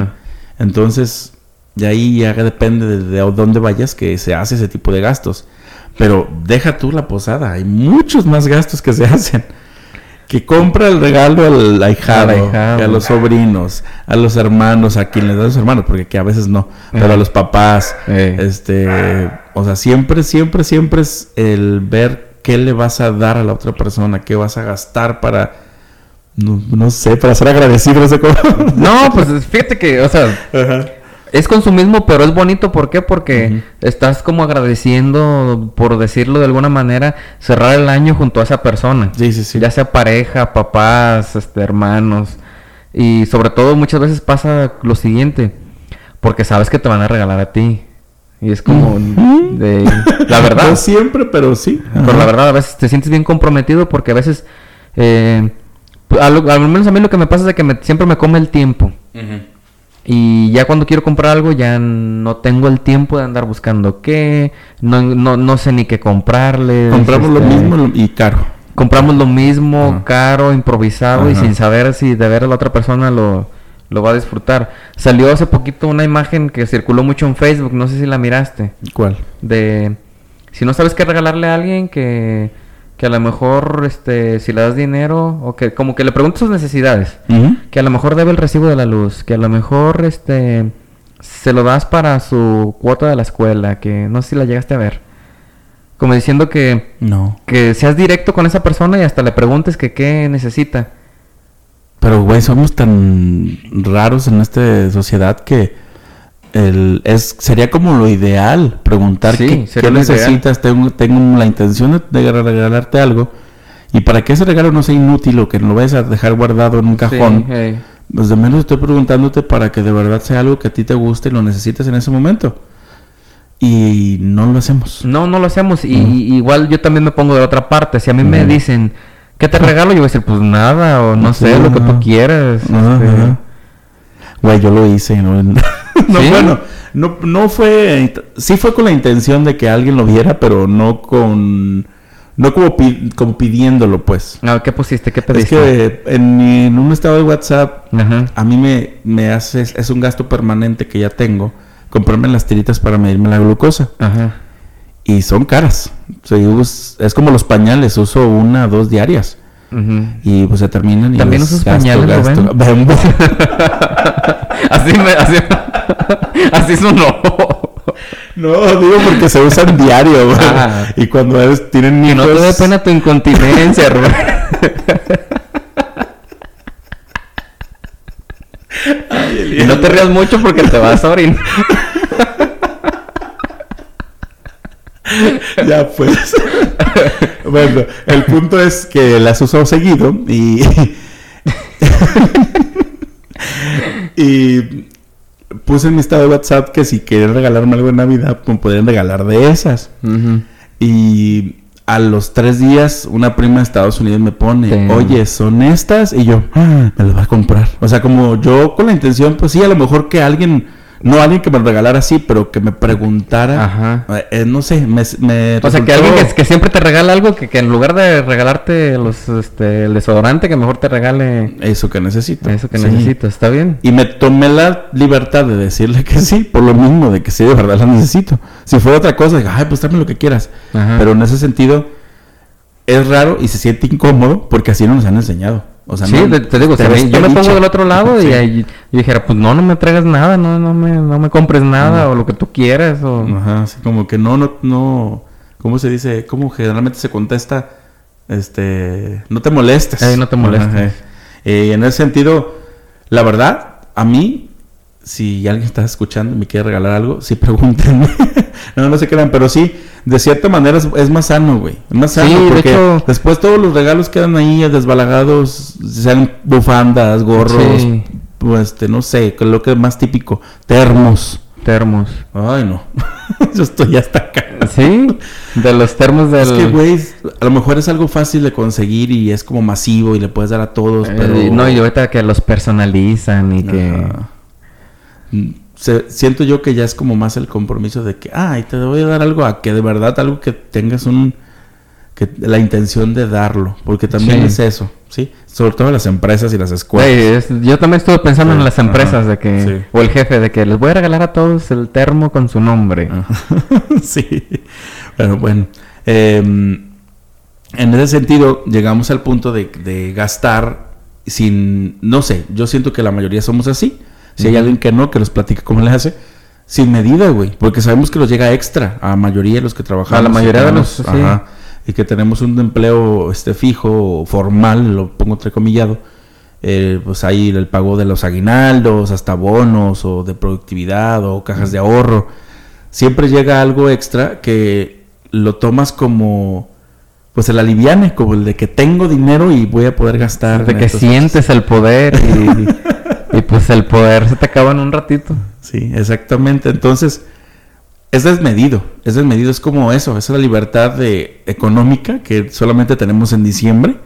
Entonces, de ahí ya depende de, dónde vayas que se hace ese tipo de gastos. Pero deja tú la posada, hay muchos más gastos que se [LAUGHS] hacen. Que compra el regalo al ahijado, ahijado. a los sobrinos, a los hermanos, a quien les da a los hermanos, porque que a veces no, pero Ajá. a los papás, Eh. este, o sea, siempre, siempre, siempre es el ver qué le vas a dar a la otra persona, qué vas a gastar para, no, no sé, para ser agradecido, no sé cómo. No, pues fíjate que, o sea, Ajá. Es consumismo, pero es bonito. ¿Por qué? Porque estás como agradeciendo, por decirlo de alguna manera, cerrar el año junto a esa persona. Sí, sí, sí. Ya sea pareja, papás, este, hermanos. Y sobre todo muchas veces pasa lo siguiente. Porque sabes que te van a regalar a ti. Y es como de... La verdad. No siempre, pero sí. Pero la verdad, a veces te sientes bien comprometido porque a veces... eh, a lo- al menos a mí lo que me pasa es de que me- siempre me come el tiempo. Y ya cuando quiero comprar algo ya no tengo el tiempo de andar buscando qué, no, no, no sé ni qué comprarle. Compramos lo este, mismo y caro. Compramos lo mismo, caro, improvisado y sin saber si de ver a la otra persona lo, lo va a disfrutar. Salió hace poquito una imagen que circuló mucho en Facebook, no sé si la miraste, ¿Cuál? de si no sabes qué regalarle a alguien que, que a lo mejor este si le das dinero o que como que le preguntas sus necesidades que a lo mejor debe el recibo de la luz, que a lo mejor este se lo das para su cuota de la escuela, que no sé si la llegaste a ver. Como diciendo que, No. que seas directo con esa persona y hasta le preguntes que qué necesita. Pero, güey, somos tan raros en esta sociedad que el, es, sería como lo ideal preguntar Sí, qué, necesitas. Tengo, tengo la intención de, de regalarte algo. Y para que ese regalo no sea inútil o que no lo vayas a dejar guardado en un cajón, Sí, pues de menos estoy preguntándote para que de verdad sea algo que a ti te guste y lo necesites en ese momento. Y no lo hacemos. No, no lo hacemos. Y, y igual yo también me pongo de la otra parte. Si a mí me dicen, ¿qué te regalo? Yo voy a decir, pues nada, o no sé, lo que tú quieras. Este. Güey, yo lo hice, ¿no? [LAUGHS] no, ¿Sí? bueno, no, no fue, sí fue con la intención de que alguien lo viera, pero no con, no como, pi- como pidiéndolo, pues. A ver, ¿qué pusiste? ¿Qué Es pediste? que en, en un estado de WhatsApp, Ajá. a mí me, me hace, es un gasto permanente que ya tengo, comprarme las tiritas para medirme la glucosa. Ajá. Y son caras. O sea, es como los pañales, uso una, dos diarias. Ujú. Y pues se terminan y ¿También usas pañales, gasto. Rubén? [LAUGHS] Así me, así, así sonó. No, digo porque se usan diario, güey. Ah. Y cuando eres, tienen Que no te hijos- dé pena tu incontinencia, Rubén. [LAUGHS] y no te rías mucho porque te vas a orinar. [LAUGHS] Ya pues. [LAUGHS] bueno, el punto es que las uso seguido y. [LAUGHS] y puse en mi estado de WhatsApp que si quieren regalarme algo en Navidad, pues podrían regalar de esas. Y a los tres días una prima de Estados Unidos me pone, oye, son estas y yo, "Ah, me las voy a comprar. O sea, como yo con la intención, pues sí, a lo mejor que alguien, no alguien que me regalara así, pero que me preguntara, Ajá. eh, eh, no sé, me, me O sea, que alguien que, que siempre te regala algo, que, que en lugar de regalarte los, este, el desodorante, que mejor te regale eso que necesito. eso que Sí. necesitas. ¿Está bien? Y me tomé la libertad de decirle que sí, por lo mismo, de que sí, de verdad la necesito. Si fuera otra cosa, digo, ay, pues dame lo que quieras. Ajá. Pero en ese sentido, es raro y se siente incómodo porque así no nos han enseñado. O sea, sí, no- te, te digo, te yo me pongo del otro lado Sí. y ahí yo dijera, pues no, no me traigas nada, no, no me, no me compres nada o lo que tú quieras o... Ajá, así como que no, no, no. ¿Cómo se dice? ¿Cómo generalmente se contesta? Este. No te molestes. Ey, no te molestes. Ajá, eh. Eh, en ese sentido, la verdad, a mí, si alguien está escuchando y me quiere regalar algo, sí [LAUGHS] pregúntenme. no, no se crean, pero sí, de cierta manera es, es más sano, güey. Es más sano Sí, de porque hecho- después todos los regalos quedan ahí desbalagados, sean bufandas, gorros, Sí. pues, este, no sé, lo que es más típico, termos. Termos. Ay, no. [LAUGHS] Yo estoy hasta acá. Sí, de los termos del... Es que, güey, a lo mejor es algo fácil de conseguir y es como masivo y le puedes dar a todos, Eh. No, y ahorita que los personalizan y que... Ajá. Se- siento yo que ya es como más el compromiso de que, ay, te voy a dar algo a que de verdad algo que tengas un... que la intención de darlo, porque también Sí. es eso, ¿sí? Sobre todo en las empresas y las escuelas. Es- yo también estuve pensando Sí, en las empresas ajá, de que... sí. O el jefe de que les voy a regalar a todos el termo con su nombre. [LAUGHS] Sí. Pero bueno. eh, en ese sentido, llegamos al punto de, de gastar sin. No sé, yo siento que la mayoría somos así. Si hay alguien que no, que nos platique cómo le hace. Sin medida, güey. Porque sabemos que nos llega extra a la mayoría de los que trabajamos. A la mayoría de los- sí. ajá, y que tenemos un empleo este fijo, formal, lo pongo entrecomillado. Eh, pues hay el pago de los aguinaldos, hasta bonos o de productividad o cajas de ahorro. Siempre llega algo extra que lo tomas como pues el aliviane, como el de que tengo dinero y voy a poder gastar. de que sientes el poder y [LAUGHS] pues el poder se te acaba en un ratito. Sí, exactamente. Entonces, es desmedido. Es desmedido. Es como eso. Esa es la libertad de, económica que solamente tenemos en diciembre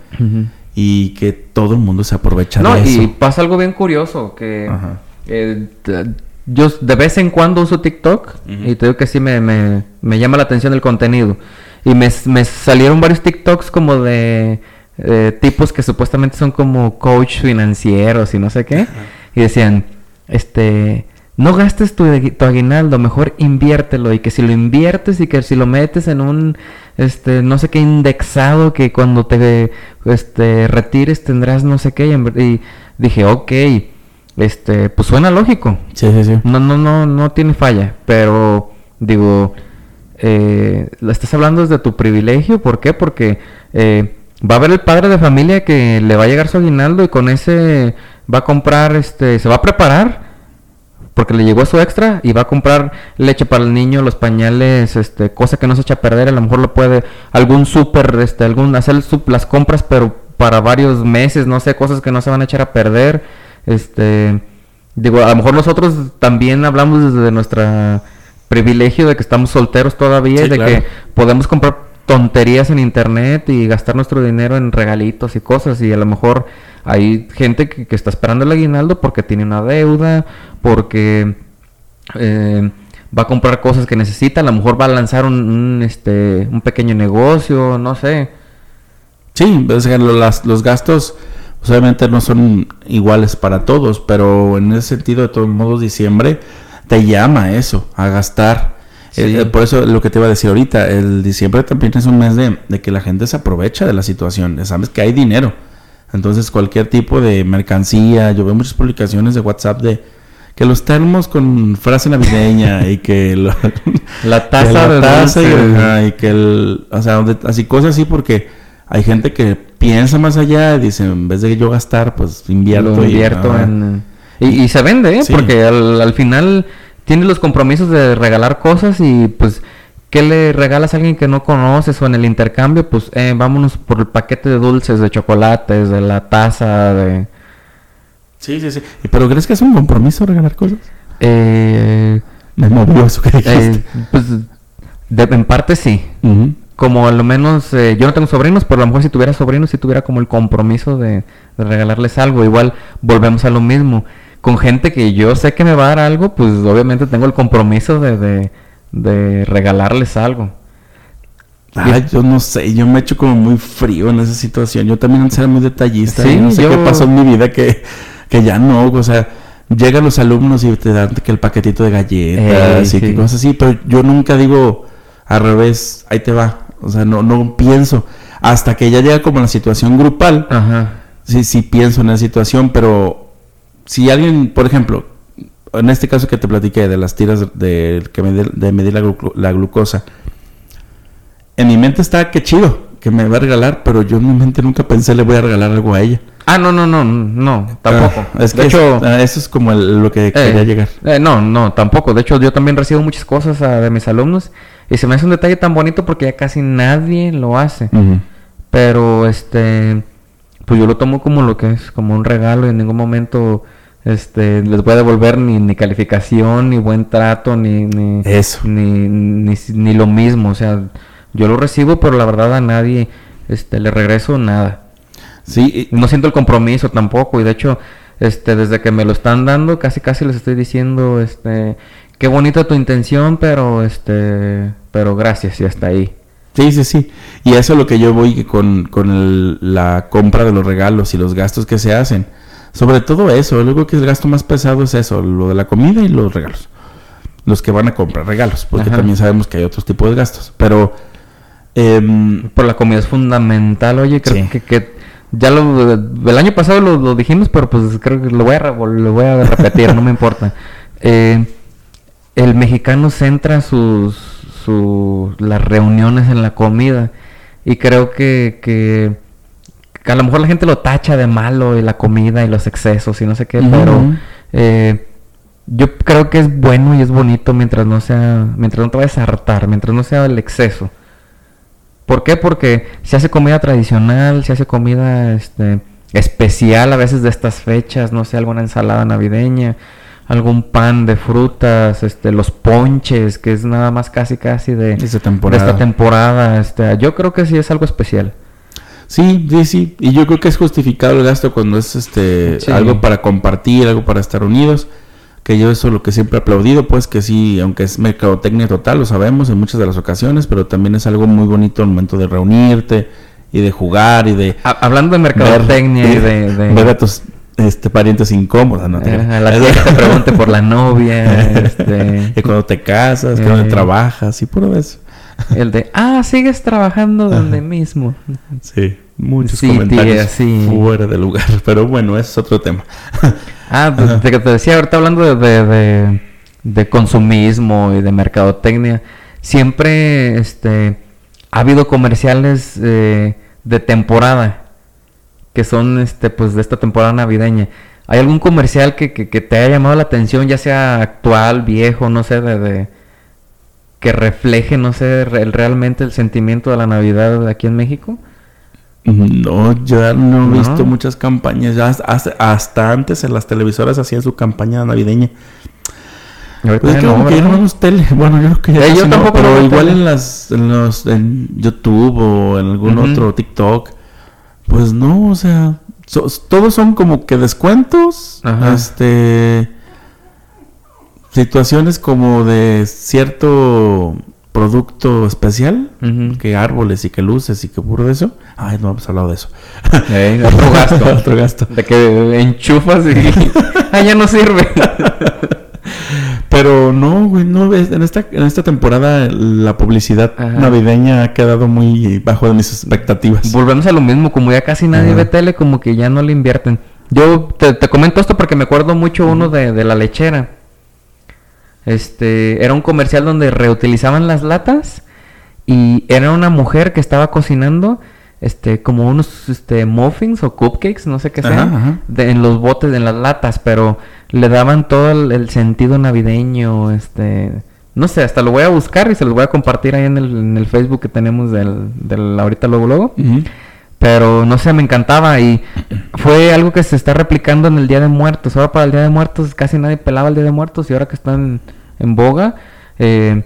y que todo el mundo se aprovecha No, de eso. y pasa algo bien curioso que Ajá. eh, yo de vez en cuando uso TikTok y te digo que sí me, me, me llama la atención el contenido. Y me, me salieron varios TikToks como de eh, tipos que supuestamente son como coach financieros y no sé qué. Y decían, este, no gastes tu, tu aguinaldo, mejor inviértelo. Y que si lo inviertes y que si lo metes en un, este, no sé qué indexado, que cuando te este, retires tendrás no sé qué. Y, dije, ok, este, pues suena lógico. Sí, sí, sí. No, no, no, no tiene falla. Pero, digo, eh, estás hablando desde tu privilegio. ¿Por qué? Porque eh, va a haber el padre de familia que le va a llegar su aguinaldo y con ese va a comprar, este, se va a preparar. Porque le llegó su extra y va a comprar leche para el niño, los pañales, este, cosa que no se echa a perder. A lo mejor lo puede, algún súper, este, algún, hacer las compras, pero para varios meses, no sé, cosas que no se van a echar a perder. Este, digo, a lo mejor nosotros también hablamos desde nuestra privilegio de que estamos solteros todavía Sí, y de claro. que podemos comprar tonterías en internet y gastar nuestro dinero en regalitos y cosas y a lo mejor hay gente que, que está esperando el aguinaldo porque tiene una deuda, porque eh, va a comprar cosas que necesita, a lo mejor va a lanzar un, un, este, un pequeño negocio, no sé. Sí, o sea, lo- las- los gastos pues, obviamente no son iguales para todos, pero en ese sentido, de todos modos, diciembre te llama eso, a gastar. Sí. Eh, por eso lo que te iba a decir ahorita, el diciembre también es un mes de, de que la gente se aprovecha de la situación, sabes que hay dinero. Entonces cualquier tipo de mercancía, yo veo muchas publicaciones de WhatsApp de que los termos con frase navideña y que lo- [LAUGHS] La taza la de taza y, ajá, y que el, o sea, donde- así cosas así porque hay gente que piensa más allá y dice, en vez de yo gastar, pues invierto. Lo y- invierto ajá. en... Y, y se vende, ¿eh? Sí. Porque al, al final tienes los compromisos de regalar cosas y pues... ¿Qué le regalas a alguien que no conoces o en el intercambio? Pues eh, vámonos por el paquete de dulces, de chocolates, de la taza, de... Sí, sí, sí. ¿Y ¿Pero crees que es un compromiso regalar cosas? Eh, Me movió eso que dijiste. eh, pues de- en parte sí. Ujú. como a lo menos eh, yo no tengo sobrinos, pero a lo mejor si tuviera sobrinos, si tuviera como el compromiso de, de regalarles algo. Igual volvemos a lo mismo. Con gente que yo sé que me va a dar algo, pues obviamente tengo el compromiso de, de, de regalarles algo. Ay, yo no sé, yo me echo como muy frío en esa situación. Yo también antes era muy detallista. Sí, y no sé yo- qué pasó en mi vida que, que ya no, o sea, llegan los alumnos y te dan que el paquetito de galletas Eh, y que sí. cosas así, pero yo nunca digo al revés, ahí te va. O sea, no, no pienso. Hasta que ya llega como la situación grupal, Ajá. sí, sí pienso en la situación, pero si alguien, por ejemplo, en este caso que te platiqué de las tiras de, que medir, de medir la, gluco- la glucosa, en mi mente está que chido, que me va a regalar, pero yo en mi mente nunca pensé le voy a regalar algo a ella. Ah, no, no, no, no, tampoco. Ah, es que de hecho, ah, eso es como el- lo que quería eh, llegar. eh, no, no, tampoco. De hecho, yo también recibo muchas cosas ah, de mis alumnos y se me hace un detalle tan bonito porque ya casi nadie lo hace. Pero este, pues yo lo tomo como lo que es, como un regalo y en ningún momento este les voy a devolver ni, ni calificación, ni buen trato, ni ni, Eso. ni, ni, ni lo mismo. O sea, yo lo recibo, pero la verdad a nadie este le regreso nada. Sí, No siento el compromiso tampoco y de hecho este desde que me lo están dando casi casi les estoy diciendo este qué bonita tu intención, pero este pero gracias y hasta ahí. Sí, sí, sí. Y eso es lo que yo voy con, con el- la compra de los regalos y los gastos que se hacen. Sobre todo eso, luego que el gasto más pesado es eso, lo de la comida y los regalos. Los que van a comprar regalos, porque Ajá. también sabemos que hay otros tipos de gastos. Pero, em, Por la comida es fundamental, oye, creo Sí. que, que ya lo el año pasado lo, lo dijimos, pero pues creo que lo voy a lo voy a repetir, no me importa. [LAUGHS] Eh, el mexicano centra sus su, las reuniones en la comida y creo que, que, que a lo mejor la gente lo tacha de malo y la comida y los excesos y no sé qué, pero eh, yo creo que es bueno y es bonito mientras no sea, mientras no te vayas a hartar, mientras no sea el exceso. ¿Por qué? Porque se hace comida tradicional, se hace comida este, especial a veces de estas fechas, no sé, alguna ensalada navideña, algún pan de frutas, este, los ponches, que es nada más casi casi de, de temporada. esta temporada. Este, yo creo que sí es algo especial. Sí, sí, sí. Y yo creo que es justificado el gasto cuando es este Sí. algo para compartir, algo para estar unidos. Que yo eso es lo que siempre he aplaudido, pues que sí, aunque es mercadotecnia total, lo sabemos en muchas de las ocasiones, pero también es algo muy bonito al momento de reunirte y de jugar y de Ha- hablando de mercadotecnia y de... de- ver a tus este, parientes incómodos, ¿no? eh, a la [LAUGHS] tía que te pregunte por la novia, [LAUGHS] este, Y cuando te casas, Eh. donde trabajas y puro eso. El de, ah, sigues trabajando donde mismo. Sí, muchos Sí, comentarios tía, sí. fuera de lugar, [LAUGHS] pero bueno, ese es otro tema. Ah, pues, que te decía ahorita hablando de, de, de- de consumismo y de mercadotecnia, siempre este ha habido comerciales eh, de temporada que son este pues de esta temporada navideña. ¿Hay algún comercial que, que, que te haya llamado la atención, ya sea actual, viejo, no sé, de, de- que refleje, no sé, re- realmente el sentimiento de la Navidad aquí en México? No, yo ya no he ¿No? visto muchas campañas. Ya hasta, antes en las televisoras hacían su campaña navideña. Pues es que no, como que ya no ¿verdad? vemos tele. [LAUGHS] Bueno, yo creo que ya Eh, yo tampoco pero igual en las en los en YouTube o en algún otro TikTok, pues no, o sea, so- todos son como que descuentos, Ajá. este situaciones como de cierto producto especial, que árboles y que luces y que puro de eso. Ay, no hemos hablado de eso. Eh, otro gasto. [LAUGHS] Otro gasto. De que enchufas y... [LAUGHS] ah, ya no sirve. Pero no, güey, no en esta, en esta temporada la publicidad Ajá. navideña ha quedado muy bajo de mis expectativas. Volvemos a lo mismo, como ya casi nadie Ajá. ve tele, como que ya no le invierten. Yo te, te comento esto porque me acuerdo mucho uno de, de la lechera. Este, era un comercial donde reutilizaban las latas y era una mujer que estaba cocinando este como unos este muffins o cupcakes, no sé qué sean, ajá. de- en los botes, en las latas, pero le daban todo el, el sentido navideño, este, no sé, hasta lo voy a buscar y se los voy a compartir ahí en el, en el Facebook que tenemos del, del ahorita luego luego. Pero no sé, me encantaba y fue algo que se está replicando en el Día de Muertos. Ahora para el Día de Muertos casi nadie pelaba el Día de Muertos y ahora que están en boga, eh,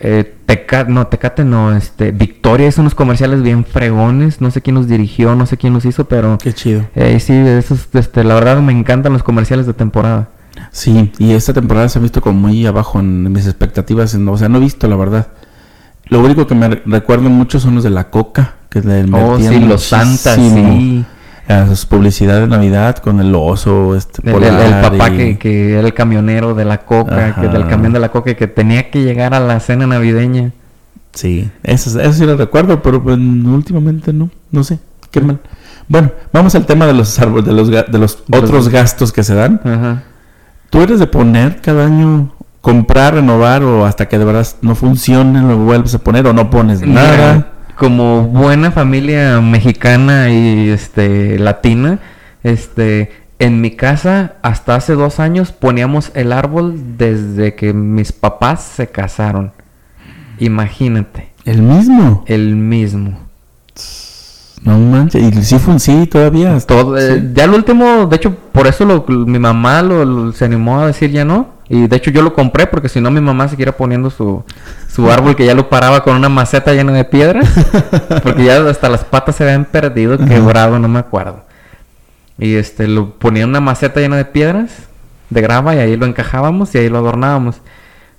eh, Teca- no, Tecate no, este, Victoria hizo unos comerciales bien fregones, no sé quién los dirigió, no sé quién los hizo, pero Qué chido. eh, sí, esos, este, la verdad me encantan los comerciales de temporada. Sí, y esta temporada se ha visto como muy abajo en mis expectativas. en- o sea, no he visto, la verdad. Lo único que me re- recuerdo mucho son los de la coca, que le Oh, sí, los santas, sí. A sus publicidad de Navidad con el oso, este, El, el- el polar papá y- que, que era el camionero de la coca, que del camión de la coca, que tenía que llegar a la cena navideña. Sí, eso, eso sí lo recuerdo, pero pues, últimamente no, no sé, qué mal. Bueno, vamos al tema de los árboles, de los, ga- de los De los- otros gastos que se dan. Ajá. ¿Tú eres de poner cada año, comprar, renovar o hasta que de verdad no funcione, lo vuelves a poner o no pones nada? Como buena familia mexicana y este latina, este en mi casa hasta hace dos años poníamos el árbol desde que mis papás se casaron. Imagínate, El mismo. el mismo. No manches, y sí todavía. Todo, eh, Sí. ya el último, de hecho, por eso lo- mi mamá lo, lo- se animó a decir ya no. Y de hecho yo lo compré porque si no mi mamá siguiera poniendo su, su [LAUGHS] árbol que ya lo paraba con una maceta llena de piedras. [LAUGHS] porque ya hasta las patas se habían perdido, quebrado, no me acuerdo. Y este, lo ponía en una maceta llena de piedras, de grava, y ahí lo encajábamos y ahí lo adornábamos.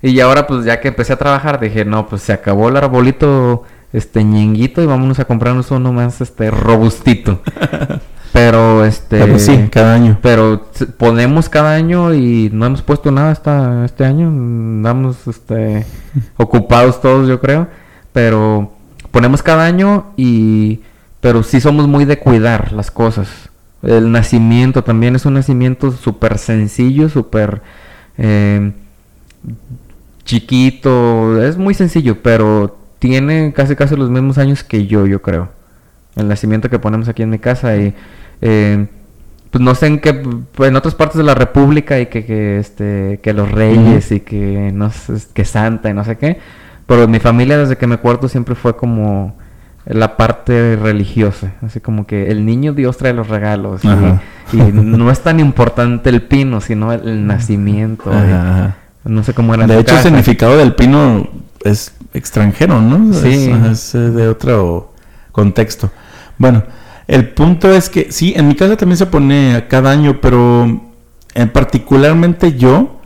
Y ahora pues ya que empecé a trabajar dije, no, pues se acabó el arbolito este ñenguito y vámonos a comprarnos uno más este robustito. [LAUGHS] Pero este Pero sí, cada año. pero ponemos cada año y no hemos puesto nada esta, este año. Andamos este, [LAUGHS] ocupados todos, yo creo. Pero ponemos cada año y... Pero sí somos muy de cuidar las cosas. El nacimiento también es un nacimiento súper sencillo, súper eh, chiquito. Es muy sencillo, pero tiene casi casi los mismos años que yo, yo creo. El nacimiento que ponemos aquí en mi casa y... eh, pues no sé en qué en otras partes de la república y que, que este que los reyes y que no sé, que santa y no sé qué pero mi familia desde que me acuerdo siempre fue como la parte religiosa así como que el niño Dios trae los regalos y- no es tan importante el pino sino el, el nacimiento Ajá, ajá. no sé cómo era De hecho, el significado del pino es extranjero, ¿no? Sí. Es, es, eh, de otro contexto. Bueno, el punto es que sí, en mi casa también se pone a cada año, pero en particularmente yo,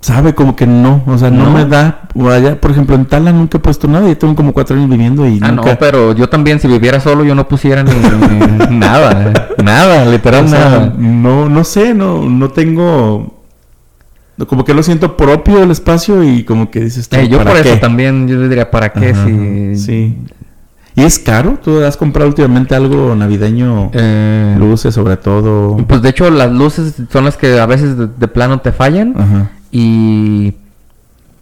sabe como que no, o sea, no, ¿No? me da. O allá, por ejemplo, en Tala nunca he puesto nada, ya tengo como cuatro años viviendo y Ah, nunca. no, pero yo también, si viviera solo, yo no pusiera ni, ni- [LAUGHS] nada, nada, literal O sea, nada. no, no sé, no, no tengo. Como que lo siento propio el espacio y como que dices, Eh, yo ¿para por qué? eso también, yo le diría, ¿para qué? Ajá, si... Sí. ¿Y es caro? ¿Tú has comprado últimamente algo navideño? Eh, Luces sobre todo. Pues de hecho las luces son las que a veces de, de plano te fallan Ajá. y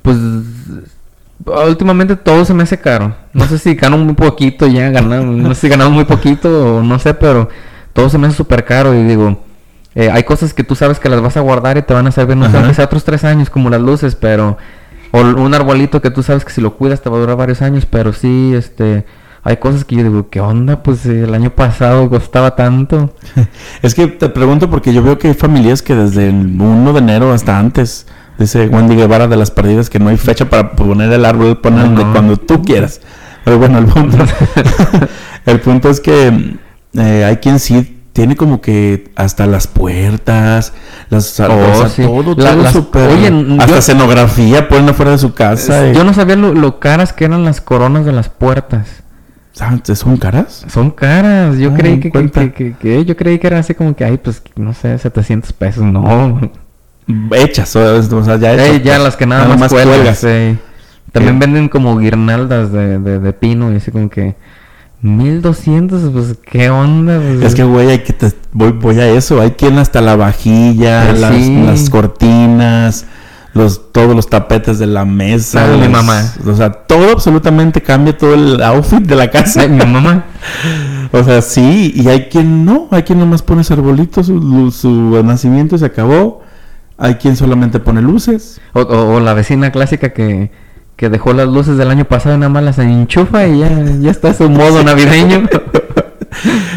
pues últimamente todo se me hace caro. No sé si gano muy poquito ya, ganamos, no sé si ganamos muy poquito o no sé, pero todo se me hace súper caro y digo, eh, hay cosas que tú sabes que las vas a guardar y te van a servir, no sé, Ajá. aunque sea otros tres años como las luces, pero o un arbolito que tú sabes que si lo cuidas te va a durar varios años, pero sí, este... Hay cosas que yo digo, ¿qué onda? Pues eh, el año pasado costaba tanto. [LAUGHS] Es que te pregunto porque yo veo que hay familias que desde el 1 de enero hasta antes, dice Wendy Guevara de las perdidas, que no hay fecha para poner el árbol, No. cuando tú quieras. Pero bueno, el punto, [LAUGHS] el punto es que eh, hay quien sí tiene como que hasta las puertas, las o Oh, sea, sí. todo, La- todo las- súper- oye, hasta yo- escenografía ponen afuera de su casa. y- Yo no sabía lo, lo caras que eran las coronas de las puertas. ¿Son caras? Son caras. Yo Ah, creí que, que, que, que- yo creí que era así como que, ay, pues, no sé, 700 pesos. No. Hechas, o, sea, ya hechas. Ya las que nada, más, cuelgas. cuelgas. sí. También Eh. venden como guirnaldas de, de, de pino y así como que... 1200, pues, ¿qué onda? Pues, Es que, güey, hay que te- voy, voy a eso. Hay quien hasta la vajilla, Eh, las, sí. las cortinas, los, todos los tapetes de la mesa. Ah, mi mamá. O sea, todo absolutamente cambia todo el outfit de la casa. Mi mamá. [LAUGHS] O sea, sí, y hay quien no. Hay quien nomás pone su arbolito, su, su nacimiento y se acabó. Hay quien solamente pone luces. O, o- o la vecina clásica que, que dejó las luces del año pasado y nada más las enchufa y ya, ya está su modo navideño. [LAUGHS]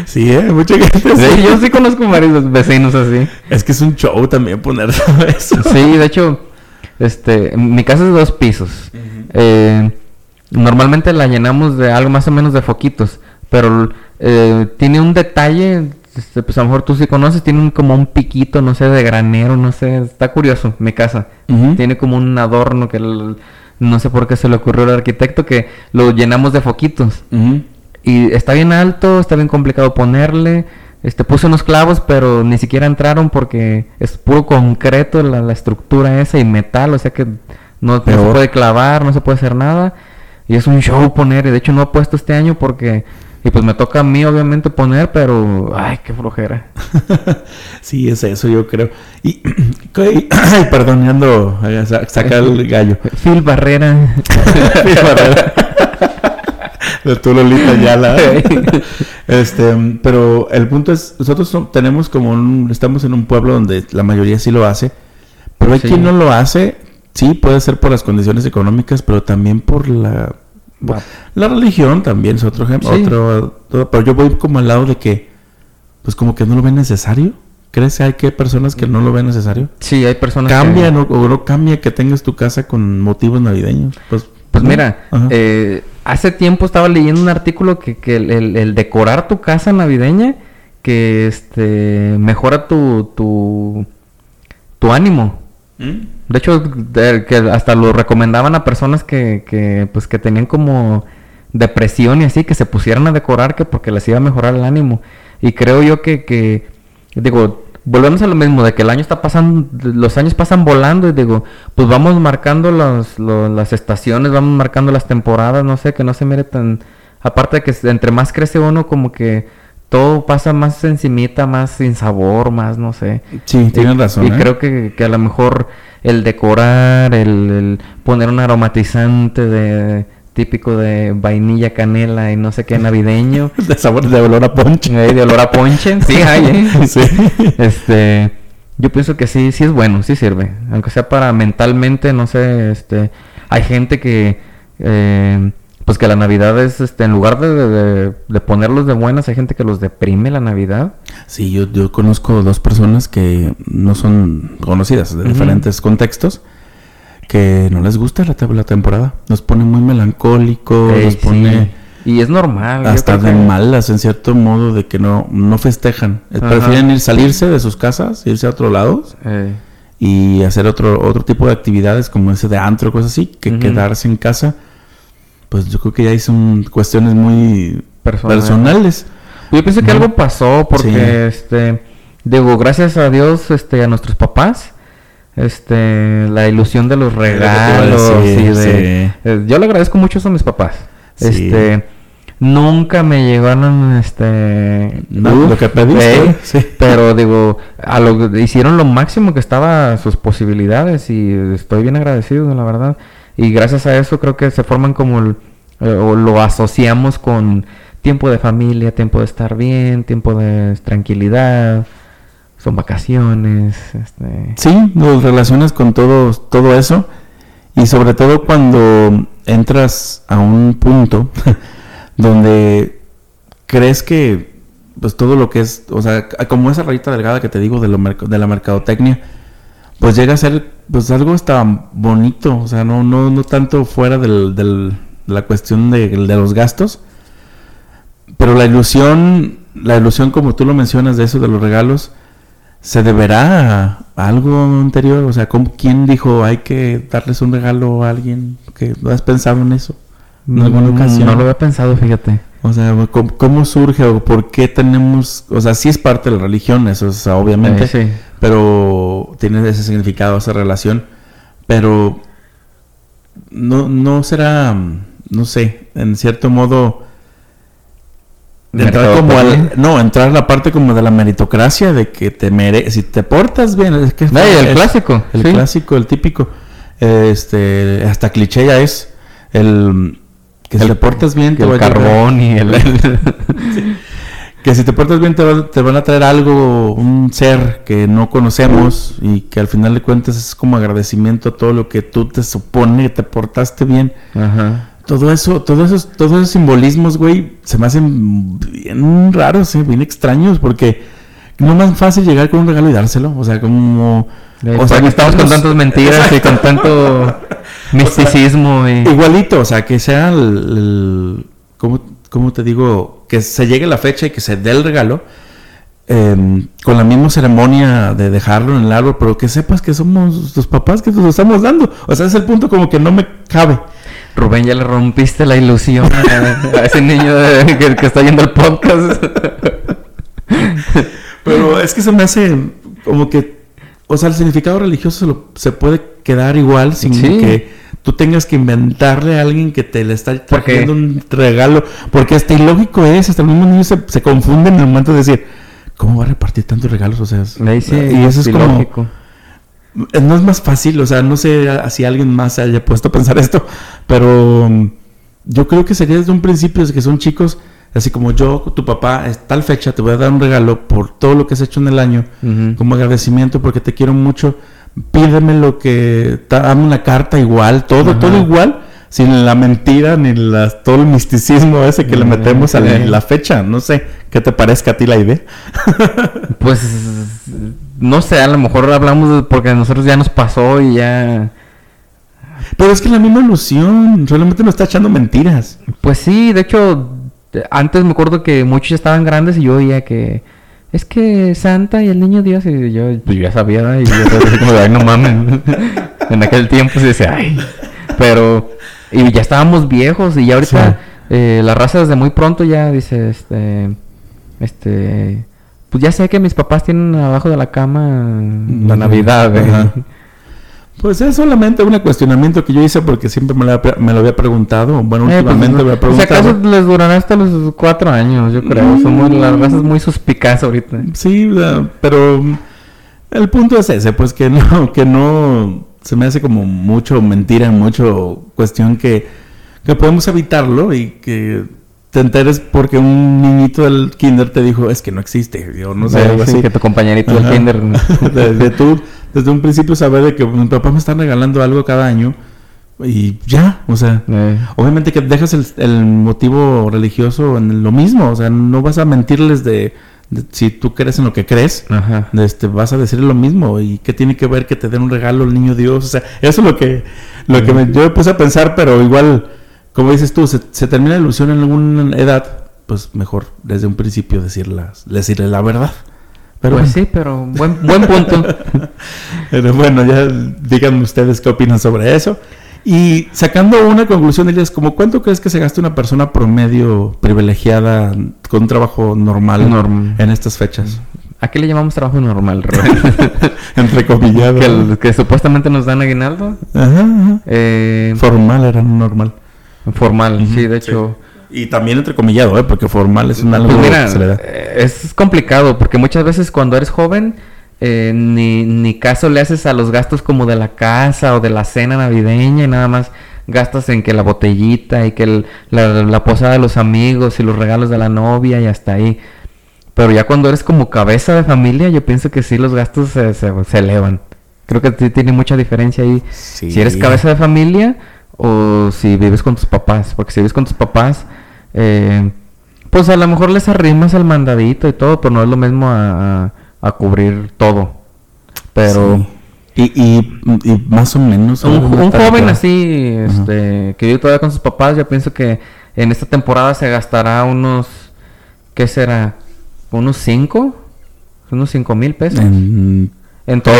Sí, ¿eh? Mucha gente Sí, yo sí conozco varios vecinos así. Es que es un show también poner [LAUGHS] todo eso. Sí, de hecho, este, mi casa es de dos pisos eh, normalmente la llenamos de algo más o menos de foquitos, pero eh, tiene un detalle, este, pues a lo mejor tú sí conoces, tiene un- como un piquito, no sé, de granero, no sé, está curioso, mi casa. Tiene como un adorno que el- no sé por qué se le ocurrió al arquitecto que lo llenamos de foquitos. Y está bien alto, está bien complicado ponerle. Este, puse unos clavos, pero ni siquiera entraron porque es puro concreto la, la estructura esa y metal, o sea que no, no se puede clavar, no se puede hacer nada. Y es un show poner, y de hecho no he puesto este año porque, y pues me toca a mí obviamente poner, pero, ay, qué flojera. [LAUGHS] sí, es eso, yo creo. Y, [CLEARS THROAT] [CLEARS THROAT] ay, eh, sa- saca el gallo. [LAUGHS] Phil Barrera. [LAUGHS] De tu Lolita Yala. este, pero el punto es, nosotros so- tenemos como un, estamos en un pueblo donde la mayoría sí lo hace, pero hay Sí. quien no lo hace, sí, puede ser por las condiciones económicas, pero también por la, Va- la religión también es otro ejemplo, Sí. otro, otro- pero yo voy como al lado de que, pues como que no lo ven necesario. ¿Crees que hay que personas que no lo ven necesario? Sí, hay personas que- Cambia ¿no? o no cambia que tengas tu casa con motivos navideños. Pues, Pues ¿no? mira, eh, hace tiempo estaba leyendo un artículo que, que el, el- el decorar tu casa navideña que este mejora tu tu, tu ánimo. ¿Mm? De hecho, que hasta lo recomendaban a personas que, que pues que tenían como depresión y así que se pusieran a decorar que porque les iba a mejorar el ánimo. Y creo yo que, que digo, volvemos a lo mismo de que el año está pasando, los años pasan volando y digo, pues vamos marcando los, lo- las estaciones, vamos marcando las temporadas, no sé, que no se mire tan aparte de que entre más crece uno como que todo pasa más encimita, más sin sabor, más no sé. Sí, tienes razón. Y ¿eh? creo que, que a lo mejor el decorar, el, el poner un aromatizante de típico de vainilla, canela y no sé qué navideño, [LAUGHS] De sabor de olor a ponche. eh, de olor a ponche, [LAUGHS] sí hay, ¿eh? [LAUGHS] Sí. Este, yo pienso que sí, sí es bueno, sí sirve, aunque sea para mentalmente, no sé, este, hay gente que, eh, pues que la Navidad es, este, en lugar de, de- de ponerlos de buenas, hay gente que los deprime la Navidad. Sí, yo, yo conozco dos personas que no son conocidas de diferentes contextos que no les gusta la, la temporada. Nos pone muy melancólicos, nos sí. pone Y es normal. hasta de que- malas en cierto modo de que no, no festejan. Eh, Ajá. Prefieren ir salirse de sus casas, irse a otro lado y hacer otro, otro tipo de actividades como ese de antro, cosas así, que quedarse en casa. Pues yo creo que ya son cuestiones muy Personal. personales. Yo pienso que algo pasó porque, Sí. este, digo, gracias a Dios, este, a nuestros papás, este, la ilusión de los regalos decir, y de, sí. eh, yo le agradezco mucho eso a mis papás. Sí. Este, nunca me llegaron, este, No, uf, lo que pediste, eh, sí. pero digo, a lo, hicieron lo máximo que estaba a sus posibilidades y estoy bien agradecido, la verdad. Y gracias a eso creo que se forman como eh, o lo asociamos con tiempo de familia, tiempo de estar bien, tiempo de tranquilidad, son vacaciones, este, Sí, nos relacionas con todo, todo eso y sobre todo cuando entras a un punto [LAUGHS] donde crees que pues todo lo que es, o sea, como esa rayita delgada que te digo de, lo de la mercadotecnia, pues llega a ser pues algo hasta bonito, o sea, no, no, no tanto fuera del, del- de la cuestión de, de los gastos, pero la ilusión, la ilusión como tú lo mencionas de eso de los regalos, ¿Se deberá a algo anterior? O sea, ¿cómo- ¿quién dijo hay que darles un regalo a alguien? que ¿No has pensado en eso? ¿En alguna mm, ocasión? no lo había pensado, fíjate. O sea, ¿cómo, cómo surge o por qué tenemos... O sea, sí es parte de la religión, eso es obviamente, Eh, sí. Pero tiene ese significado, esa relación. Pero no, no será, no sé, en cierto modo... Entrar como al, no, entrar a la parte como de la meritocracia, de que te mere si te portas bien, es que No, y el es- clásico, el sí. clásico, el típico, este, hasta cliché ya es, el que si El- te portas bien te el a carbón y el... [LAUGHS] que si te portas bien te, va- te van a traer algo, un ser que no conocemos y que al final de cuentas es como agradecimiento a todo lo que tú te supone que te portaste bien. Ajá. Todo eso, todos esos, todos esos simbolismos, güey, se me hacen bien raros, eh, bien extraños, porque no es más fácil llegar con un regalo y dárselo. O sea, como Eh, O sea, porque estamos con tantas mentiras y con tanto [LAUGHS] misticismo y... Igualito, o sea, que sea el, el- ¿cómo, cómo te digo? Que se llegue la fecha y que se dé el regalo eh, con la misma ceremonia de dejarlo en el árbol, pero que sepas que somos tus papás que te lo estamos dando. O sea, es el punto como que no me cabe. Rubén, ya le rompiste la ilusión a, a ese niño de- que, que está yendo el podcast. Pero es que se me hace como que, o sea, el significado religioso se, lo- se puede quedar igual sin Sí. que tú tengas que inventarle a alguien que te le está trayendo un regalo. Porque hasta ilógico es, hasta el mismo niño se, se confunde en el momento de decir, ¿cómo va a repartir tantos regalos? O sea, es- y eso es como, ilógico. eh, no es más fácil, o sea, no sé si alguien más se haya puesto a pensar esto, pero mm, yo creo que sería desde un principio, desde que son chicos, así como yo, tu papá, es tal fecha, te voy a dar un regalo por todo lo que has hecho en el año, como agradecimiento porque te quiero mucho, pídeme lo que, dame una carta igual, todo, Ajá. todo igual, sin la mentira ni las, todo el misticismo ese que le Mm, metemos a la, la fecha, no sé, ¿qué te parezca a ti la idea? [LAUGHS] Pues no sé, a lo mejor hablamos de- porque a nosotros ya nos pasó y ya. Pero es que la misma ilusión, solamente nos está echando mentiras. Pues sí, de hecho, antes me acuerdo que muchos ya estaban grandes y yo oía que es que Santa y el niño Dios y yo pues yo ya sabía y yo así como de, ay no mames. [LAUGHS] en aquel tiempo se decía, ay. Pero y ya estábamos viejos y ya ahorita Sí. eh, la raza desde muy pronto ya dice este este pues ya sé que mis papás tienen abajo de la cama la. Navidad. ¿eh? Pues es solamente un cuestionamiento que yo hice porque siempre me lo, había- me lo había preguntado. Bueno, Eh, pues, últimamente me había no- si acaso preguntado. les durará hasta los cuatro años, yo creo. Somos Mm. las razas muy suspicaz ahorita. Sí, la- pero el punto es ese, pues que no, que no se me hace como mucho mentira, mucho cuestión que, que podemos evitarlo y que te enteres porque un niñito del kinder te dijo es que no existe, yo no sé, Eh, algo así. que tu compañerito del kinder. [LAUGHS] de, de tú, desde un principio saber de que mi papá me está regalando algo cada año y ya, o sea, Eh, obviamente que dejas el, el motivo religioso en lo mismo, o sea, no vas a mentirles de, de si tú crees en lo que crees, Ajá. este, vas a decir lo mismo y qué tiene que ver que te den un regalo el niño Dios, o sea, eso es lo que, lo que me- yo me puse a pensar, pero igual, como dices tú, se, se termina la ilusión en alguna edad, pues mejor desde un principio decirlas, decirle la verdad. Pero pues bueno. sí, pero buen, buen punto. [LAUGHS] Pero bueno, ya díganme ustedes qué opinan sobre eso. Y sacando una conclusión, Elias, como cuánto crees que se gasta una persona promedio privilegiada con un trabajo normal Norm- en estas fechas? ¿A qué le llamamos trabajo normal, Rubén? [LAUGHS] Entre comillado. que, supuestamente nos dan aguinaldo. Ajá, ajá. Eh, Formal era normal. Formal, sí, de hecho. Y también entrecomillado, ¿eh? Porque formal es un algo Pues mira, que se le da. eh, es complicado porque muchas veces cuando eres joven eh, ni, ni caso le haces a los gastos como de la casa o de la cena navideña y nada más gastas en que la botellita y que el- la, la posada de los amigos y los regalos de la novia y hasta ahí. Pero ya cuando eres como cabeza de familia, yo pienso que sí los gastos se, se- se elevan. Creo que tiene mucha diferencia ahí. Sí. Si eres cabeza de familia o si vives con tus papás. Porque si vives con tus papás, eh, pues a lo mejor les arrimas al mandadito y todo, pero no es lo mismo a, a- a cubrir todo. Pero Sí. Y, y, y más o menos. un, joven así, este, que vive todavía con sus papás, yo pienso que en esta temporada se gastará unos, ¿qué será? ¿Unos 5? Unos 5 mil pesos. En Todo,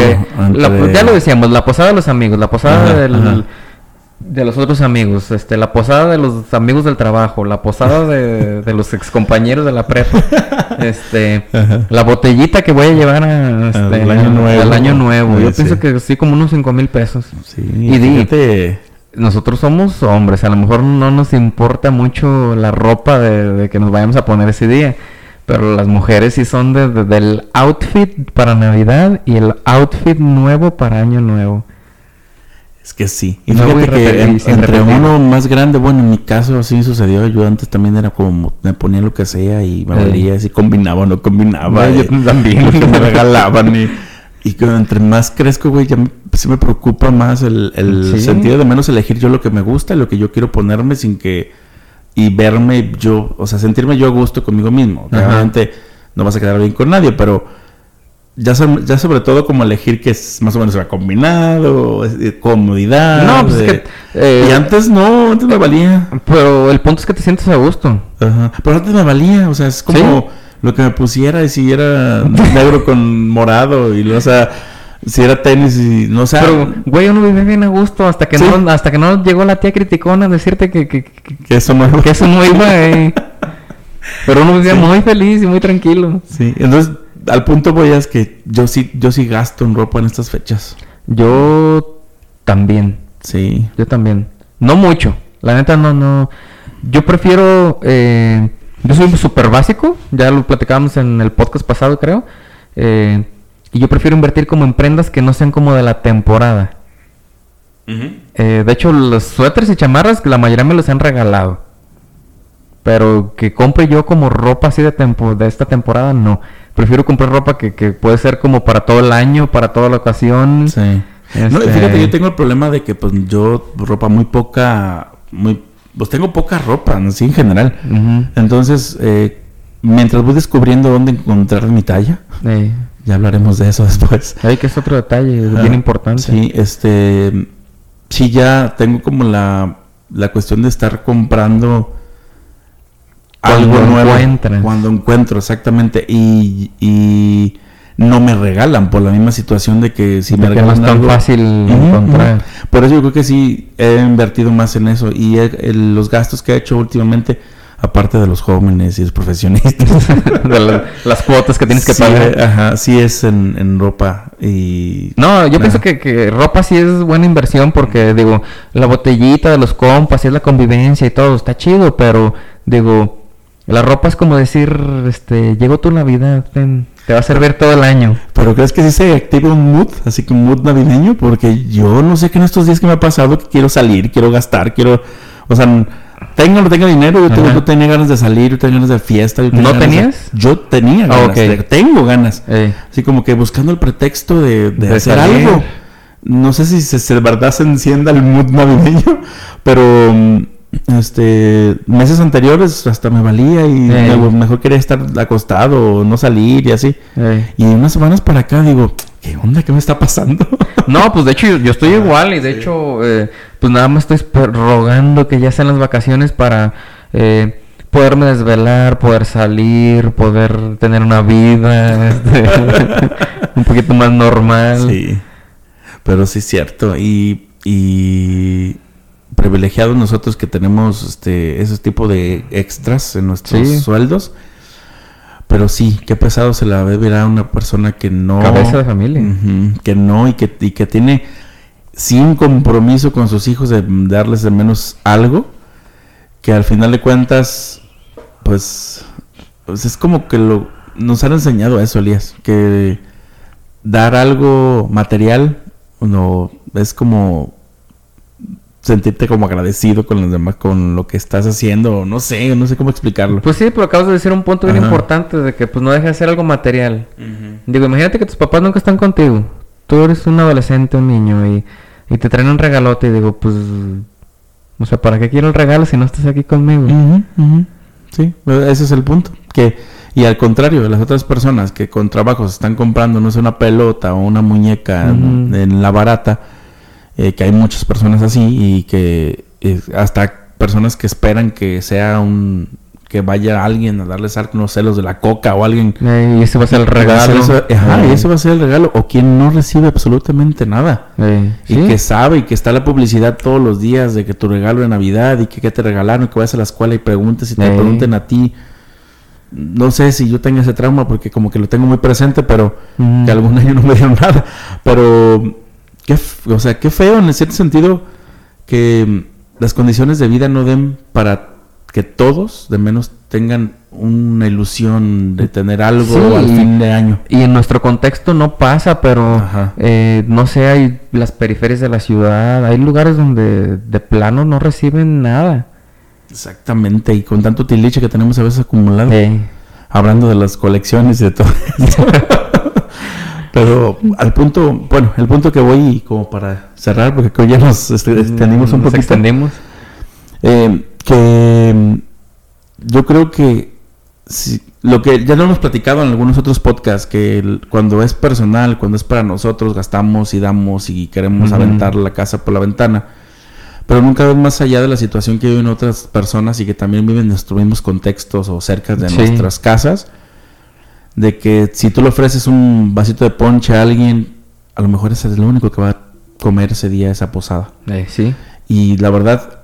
la- ya lo decíamos, la posada de los amigos, la posada Ajá, del- ajá. De los otros amigos, este, la posada de los amigos del trabajo, la posada de, de los excompañeros de la prepa, [LAUGHS] este, Ajá. la botellita que voy a llevar a, este, Al año nuevo. al año nuevo. Yo Sí, pienso que sí, como unos 5 mil pesos. Sí, Y di- fíjate, Nosotros somos hombres, a lo mejor no nos importa mucho la ropa de, de que nos vayamos a poner ese día. Pero las mujeres sí son de- de- del outfit para Navidad y el outfit nuevo para Año Nuevo. Es que sí. Y Nuevo fíjate que en- entre uno más grande, bueno, en mi caso así sucedió. Yo antes también era como, me ponía lo que sea y me Eh. valía si combinaba o no combinaba. No, yo y también. [LAUGHS] Lo que me regalaban. Y, y que entre más crezco, güey, ya me, sí me preocupa más el, el Sí. sentido de menos elegir yo lo que me gusta, lo que yo quiero ponerme sin que... Y verme yo, o sea, sentirme yo a gusto conmigo mismo. Ajá. Realmente no vas a quedar bien con nadie, pero ya, so- ya sobre todo como elegir que es más o menos va combinado, comodidad. No, pues es de- que... eh, y antes no, antes me valía. Pero el punto es que te sientes a gusto. Ajá. Pero antes me valía, o sea, es como ¿Sí? lo que me pusiera y si era negro con morado y o sea, si era tenis y no sé. Pero, güey, uno vive bien a gusto hasta que Sí. no hasta que no llegó la tía criticona a decirte que, que, que, que eso no que eso no iba, eh. [LAUGHS] Pero uno vivía Sí. muy feliz y muy tranquilo. Sí, entonces al punto voy es que yo sí yo sí gasto en ropa en estas fechas. Yo también, Sí. yo también. No mucho, la neta no, no. Yo prefiero, eh, yo soy súper básico, ya lo platicábamos en el podcast pasado creo. eh, y yo prefiero invertir como en prendas que no sean como de la temporada. Eh, de hecho, los suéteres y chamarras, la mayoría me los han regalado. Pero que compre yo como ropa así de, tempo, de esta temporada, no. Prefiero comprar ropa que, que puede ser como para todo el año, para toda la ocasión. Sí. No, Este- fíjate, yo tengo el problema de que pues yo ropa muy poca, muy, pues tengo poca ropa, así en general. Entonces, eh, mientras voy descubriendo dónde encontrar mi talla, ya hablaremos de eso después. Ey, que es otro detalle bien Ah, importante. Sí, este, sí ya tengo como la, la cuestión de estar comprando algo nuevo. Cuando encuentro, exactamente. Y, y no me regalan por la misma situación de que si me que no regalan es tan algo- fácil encontrar. Por eso yo creo que sí he invertido más en eso. Y he- el- los gastos que he hecho últimamente, aparte de los jóvenes y los profesionistas. [LAUGHS] de la- las cuotas que tienes que sí, pagar. Ajá, sí es en, en ropa y... No, yo pienso que, que ropa sí es buena inversión porque, digo, la botellita de los compas, es la convivencia y todo, está chido, pero, digo, la ropa es como decir, este, llegó tu Navidad, ten, te va a servir todo el año. ¿Pero crees que sí se activa un mood, así que un mood navideño? Porque yo no sé que en estos días que me ha pasado que quiero salir, quiero gastar, quiero... O sea, tenga o no tenga dinero, yo, tengo, yo tenía ganas de salir, yo tenía ganas de fiesta. Yo tenía ¿No de- tenías? yo tenía Ah, ganas, de- tengo ganas. Eh, Así como que buscando el pretexto de, de De hacer salir. algo. No sé si se, se- de verdad se encienda el mood navideño, [LAUGHS] pero mm, este meses anteriores hasta me valía y Eh. me- mejor quería estar acostado o no salir y así. eh. Y unas semanas para acá digo, ¿qué onda? ¿Qué me está pasando? [LAUGHS] No, pues de hecho yo, yo estoy Ah, igual y de sí. hecho, eh, pues nada más estoy rogando que ya sean las vacaciones para eh, poderme desvelar, poder salir, poder tener una vida [LAUGHS] este, [LAUGHS] un poquito más normal. Sí, pero sí es cierto. Y, y privilegiados nosotros que tenemos este ese tipo de extras en nuestros Sí. sueldos. Pero sí, qué pesado se la ve ver a una persona que no... Cabeza de familia. Que no y que, y que tiene sin compromiso con sus hijos de darles de menos algo. Que al final de cuentas, pues, pues es como que lo, nos han enseñado eso, Elías. Que dar algo material no es como sentirte como agradecido con los demás, con lo que estás haciendo, no sé, no sé cómo explicarlo. Pues sí, pero acabas de decir un punto bien Ajá. importante de que pues no deja de ser algo material. Digo, imagínate que tus papás nunca están contigo. Tú eres un adolescente, un niño y, y te traen un regalote y digo, pues, o sea, ¿para qué quiero el regalo si no estás aquí conmigo? Sí, ese es el punto. Que, y al contrario, las otras personas que con trabajos están comprando, no sé, una pelota o una muñeca en la barata, eh, que hay muchas personas así y que eh, hasta personas que esperan que sea un que vaya alguien a darles algunos celos de la coca o alguien Eh, y ese va a ser el regalo. Eso- ajá, y Eh, ese va a ser el regalo o quien no recibe absolutamente nada eh, y sí. que sabe y que está la publicidad todos los días de que tu regalo de Navidad y que qué te regalaron, que vayas a la escuela y preguntes y te pregunten a ti. No sé si yo tengo ese trauma porque como que lo tengo muy presente, pero Ujú. que algún año no me dieron nada. Pero, qué, o sea, qué feo en cierto sentido que mm, las condiciones de vida no den para que todos de menos tengan una ilusión de tener algo Sí. al fin de año. Y en nuestro contexto no pasa, pero eh, no sé, hay las periferias de la ciudad, hay lugares donde de plano no reciben nada. Exactamente, y con tanto tiliche que tenemos a veces acumulado. Hablando de las colecciones y de todo eso. [LAUGHS] Pero al punto, bueno, el punto que voy y como para cerrar, porque creo ya nos este, extendimos un nos poquito. eh, que mm, yo creo que si- lo que ya lo hemos platicado en algunos otros podcasts, que el- cuando es personal, cuando es para nosotros, gastamos y damos y queremos aventar la casa por la ventana. Pero nunca ves más allá de la situación que viven otras personas y que también viven en nuestros mismos contextos o cerca de Sí. nuestras casas. De que si tú le ofreces un vasito de ponche a alguien, a lo mejor ese es lo único que va a comer ese día esa posada. Eh, sí. Y la verdad,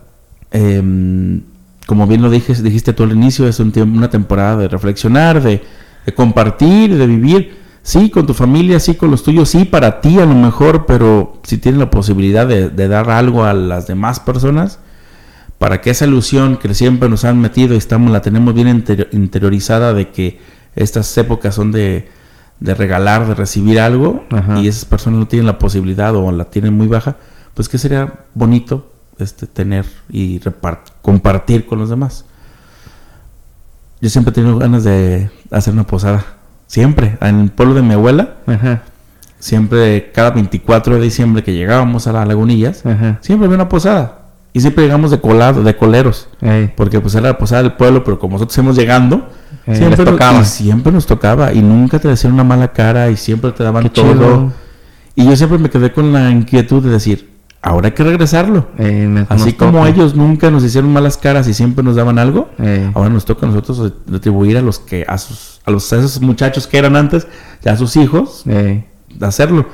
em, como bien lo dije, dijiste tú al inicio, es un una temporada de reflexionar, de, de compartir, de vivir. Sí, con tu familia, sí, con los tuyos, sí, para ti a lo mejor, pero si tienes la posibilidad de, de dar algo a las demás personas, para que esa ilusión que siempre nos han metido y estamos, la tenemos bien interior- interiorizada de que estas épocas son de, de regalar, de recibir algo, Ajá. y esas personas no tienen la posibilidad o la tienen muy baja, pues que sería bonito este, tener y compartir con los demás. Yo siempre he tenido ganas de hacer una posada. Siempre. En el pueblo de mi abuela, Ajá. siempre cada 24 de diciembre que llegábamos a las lagunillas, Ajá. siempre había una posada. Y siempre llegamos de colado, de coleros. Ey. Porque pues era la posada del pueblo, pero como nosotros íbamos llegando, Eh, siempre, nos, tocaba. y siempre nos tocaba. Y nunca te decían una mala cara y siempre te daban Qué todo. chido. Y yo siempre me quedé con la inquietud de decir, ahora hay que regresarlo. Ey, Así como toca. ellos nunca nos hicieron malas caras y siempre nos daban algo, Ey. ahora nos toca a nosotros retribuir a los que a sus a los a esos muchachos que eran antes, ya a sus hijos, Ey. hacerlo.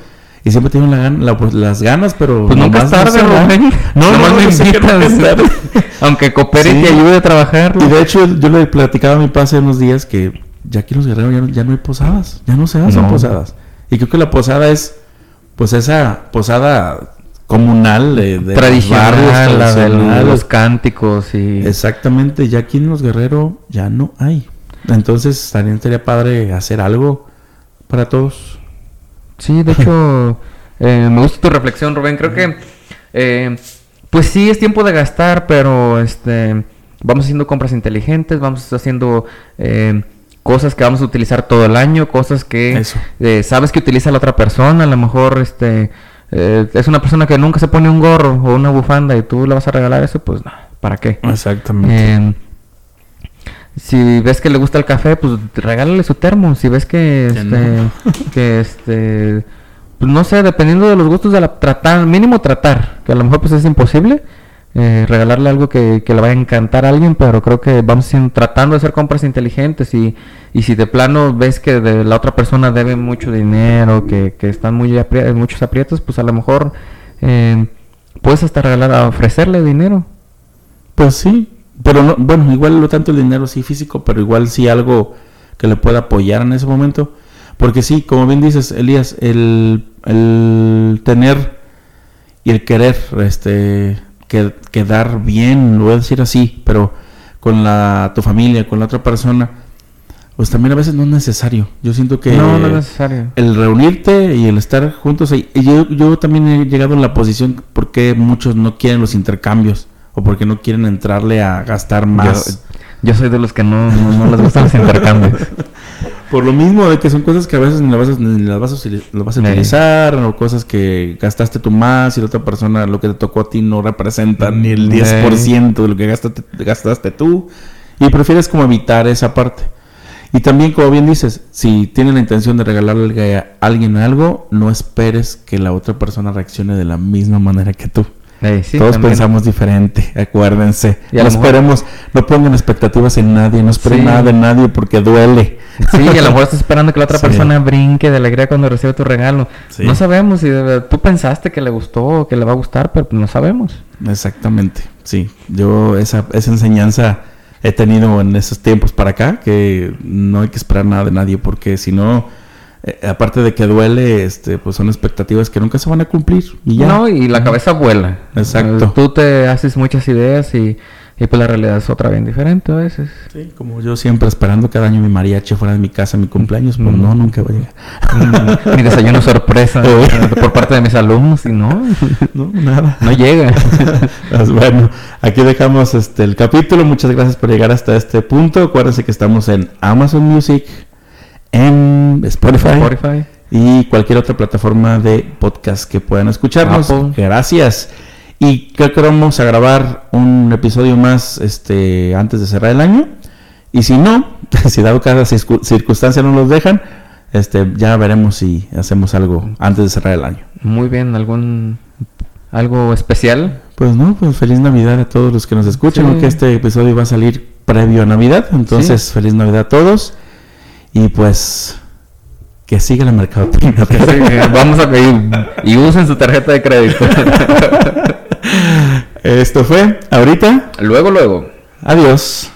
Y siempre tienen la gan- la- pues, las ganas, pero Pues nunca es no tarde, dan. Rubén. No, Nomás no, me invitas. tarde. [LAUGHS] Aunque coopere Sí. y te ayude a trabajar. Y de hecho, yo le platicaba a mi padre hace unos días que ya aquí en los guerreros ya no, ya no hay posadas, ya no se hacen No. posadas. Y creo que la posada es, pues esa posada comunal de, de los tradicional, barrios, la de los cánticos y... Exactamente, ya aquí en los guerreros ya no hay. Entonces también sería padre hacer algo para todos. Sí, de hecho, [LAUGHS] eh, me gusta tu reflexión, Rubén. Creo que, eh, pues sí, es tiempo de gastar, pero este, vamos haciendo compras inteligentes, vamos haciendo eh, cosas que vamos a utilizar todo el año, cosas que eh, sabes que utiliza la otra persona. A lo mejor este, eh, es una persona que nunca se pone un gorro o una bufanda y tú le vas a regalar eso, pues no, ¿para qué? Exactamente. Si ves que le gusta el café, pues regálale su termo. Si ves que Que este, no. [LAUGHS] que este, pues no sé, dependiendo de los gustos de la tratar, mínimo tratar, que a lo mejor pues es imposible eh, regalarle algo que, que le vaya a encantar a alguien, pero creo que vamos tratando de hacer compras inteligentes y, y si de plano ves que de la otra persona debe mucho dinero, que, que están muy apri- muchos aprietos, pues a lo mejor eh, puedes hasta regalar, ofrecerle dinero. Pues sí, pero no, bueno, igual no tanto el dinero sí físico, pero igual sí algo que le pueda apoyar en ese momento. Porque sí, como bien dices, Elías, el, el tener y el querer este que, quedar bien, lo voy a decir así, pero con la tu familia, con la otra persona, pues también a veces no es necesario. Yo siento que no, no es necesario. el reunirte y el estar juntos. Y yo, yo también he llegado en la posición porque muchos no quieren los intercambios o porque no quieren entrarle a gastar más. Yo, yo soy de los que no, no, no les gustan los [LAUGHS] intercambios. Por lo mismo de que son cosas que a veces ni las vas a, ni las vas a, las vas a Sí. utilizar o cosas que gastaste tú más y la otra persona lo que te tocó a ti no representa ni el Sí. 10% de lo que gastaste, gastaste tú y prefieres como evitar esa parte. Y también, como bien dices, si tienes la intención de regalarle a alguien algo, no esperes que la otra persona reaccione de la misma manera que tú. Eh, sí, Todos también. pensamos diferente, acuérdense. Y no mejor- esperemos, no pongan expectativas en nadie, no esperen Sí. nada de nadie porque duele. Sí, y a lo mejor estás esperando que la otra [LAUGHS] Sí. persona brinque de alegría cuando recibe tu regalo. No sabemos si tú pensaste que le gustó o que le va a gustar, pero no sabemos. Exactamente, sí. Yo esa, esa enseñanza he tenido en esos tiempos para acá, que no hay que esperar nada de nadie, porque si no, eh, aparte de que duele, este, pues son expectativas que nunca se van a cumplir. Y ya. No, y la cabeza vuela. Exacto. Tú te haces muchas ideas y, y pues la realidad es otra bien diferente a veces. Sí, como yo siempre esperando cada año mi mariachi fuera de mi casa, mi cumpleaños, pues Mm. no, nunca va a llegar. Mm, Mi desayuno sorpresa [LAUGHS] [LAUGHS] por parte de mis alumnos y no, [LAUGHS] No, nada. no llega. Pues bueno, aquí dejamos este el capítulo. Muchas gracias por llegar hasta este punto. Acuérdense que estamos en Amazon Music, en Spotify, Spotify. y cualquier otra plataforma de podcast que puedan escucharnos. Apple. Gracias. Y creo que vamos a grabar un episodio más este antes de cerrar el año. Y si no, [LAUGHS] si dado cada circu- circunstancia no nos dejan, este, ya veremos si hacemos algo antes de cerrar el año. Muy bien, ¿algún algo especial? Pues no, pues feliz Navidad a todos los que nos escuchan, Sí. porque este episodio va a salir previo a Navidad, entonces feliz Navidad a todos y pues que siga la mercadotecnia. Vamos a pedir y usen su tarjeta de crédito. [LAUGHS] Esto fue ahorita. luego, luego. Adiós.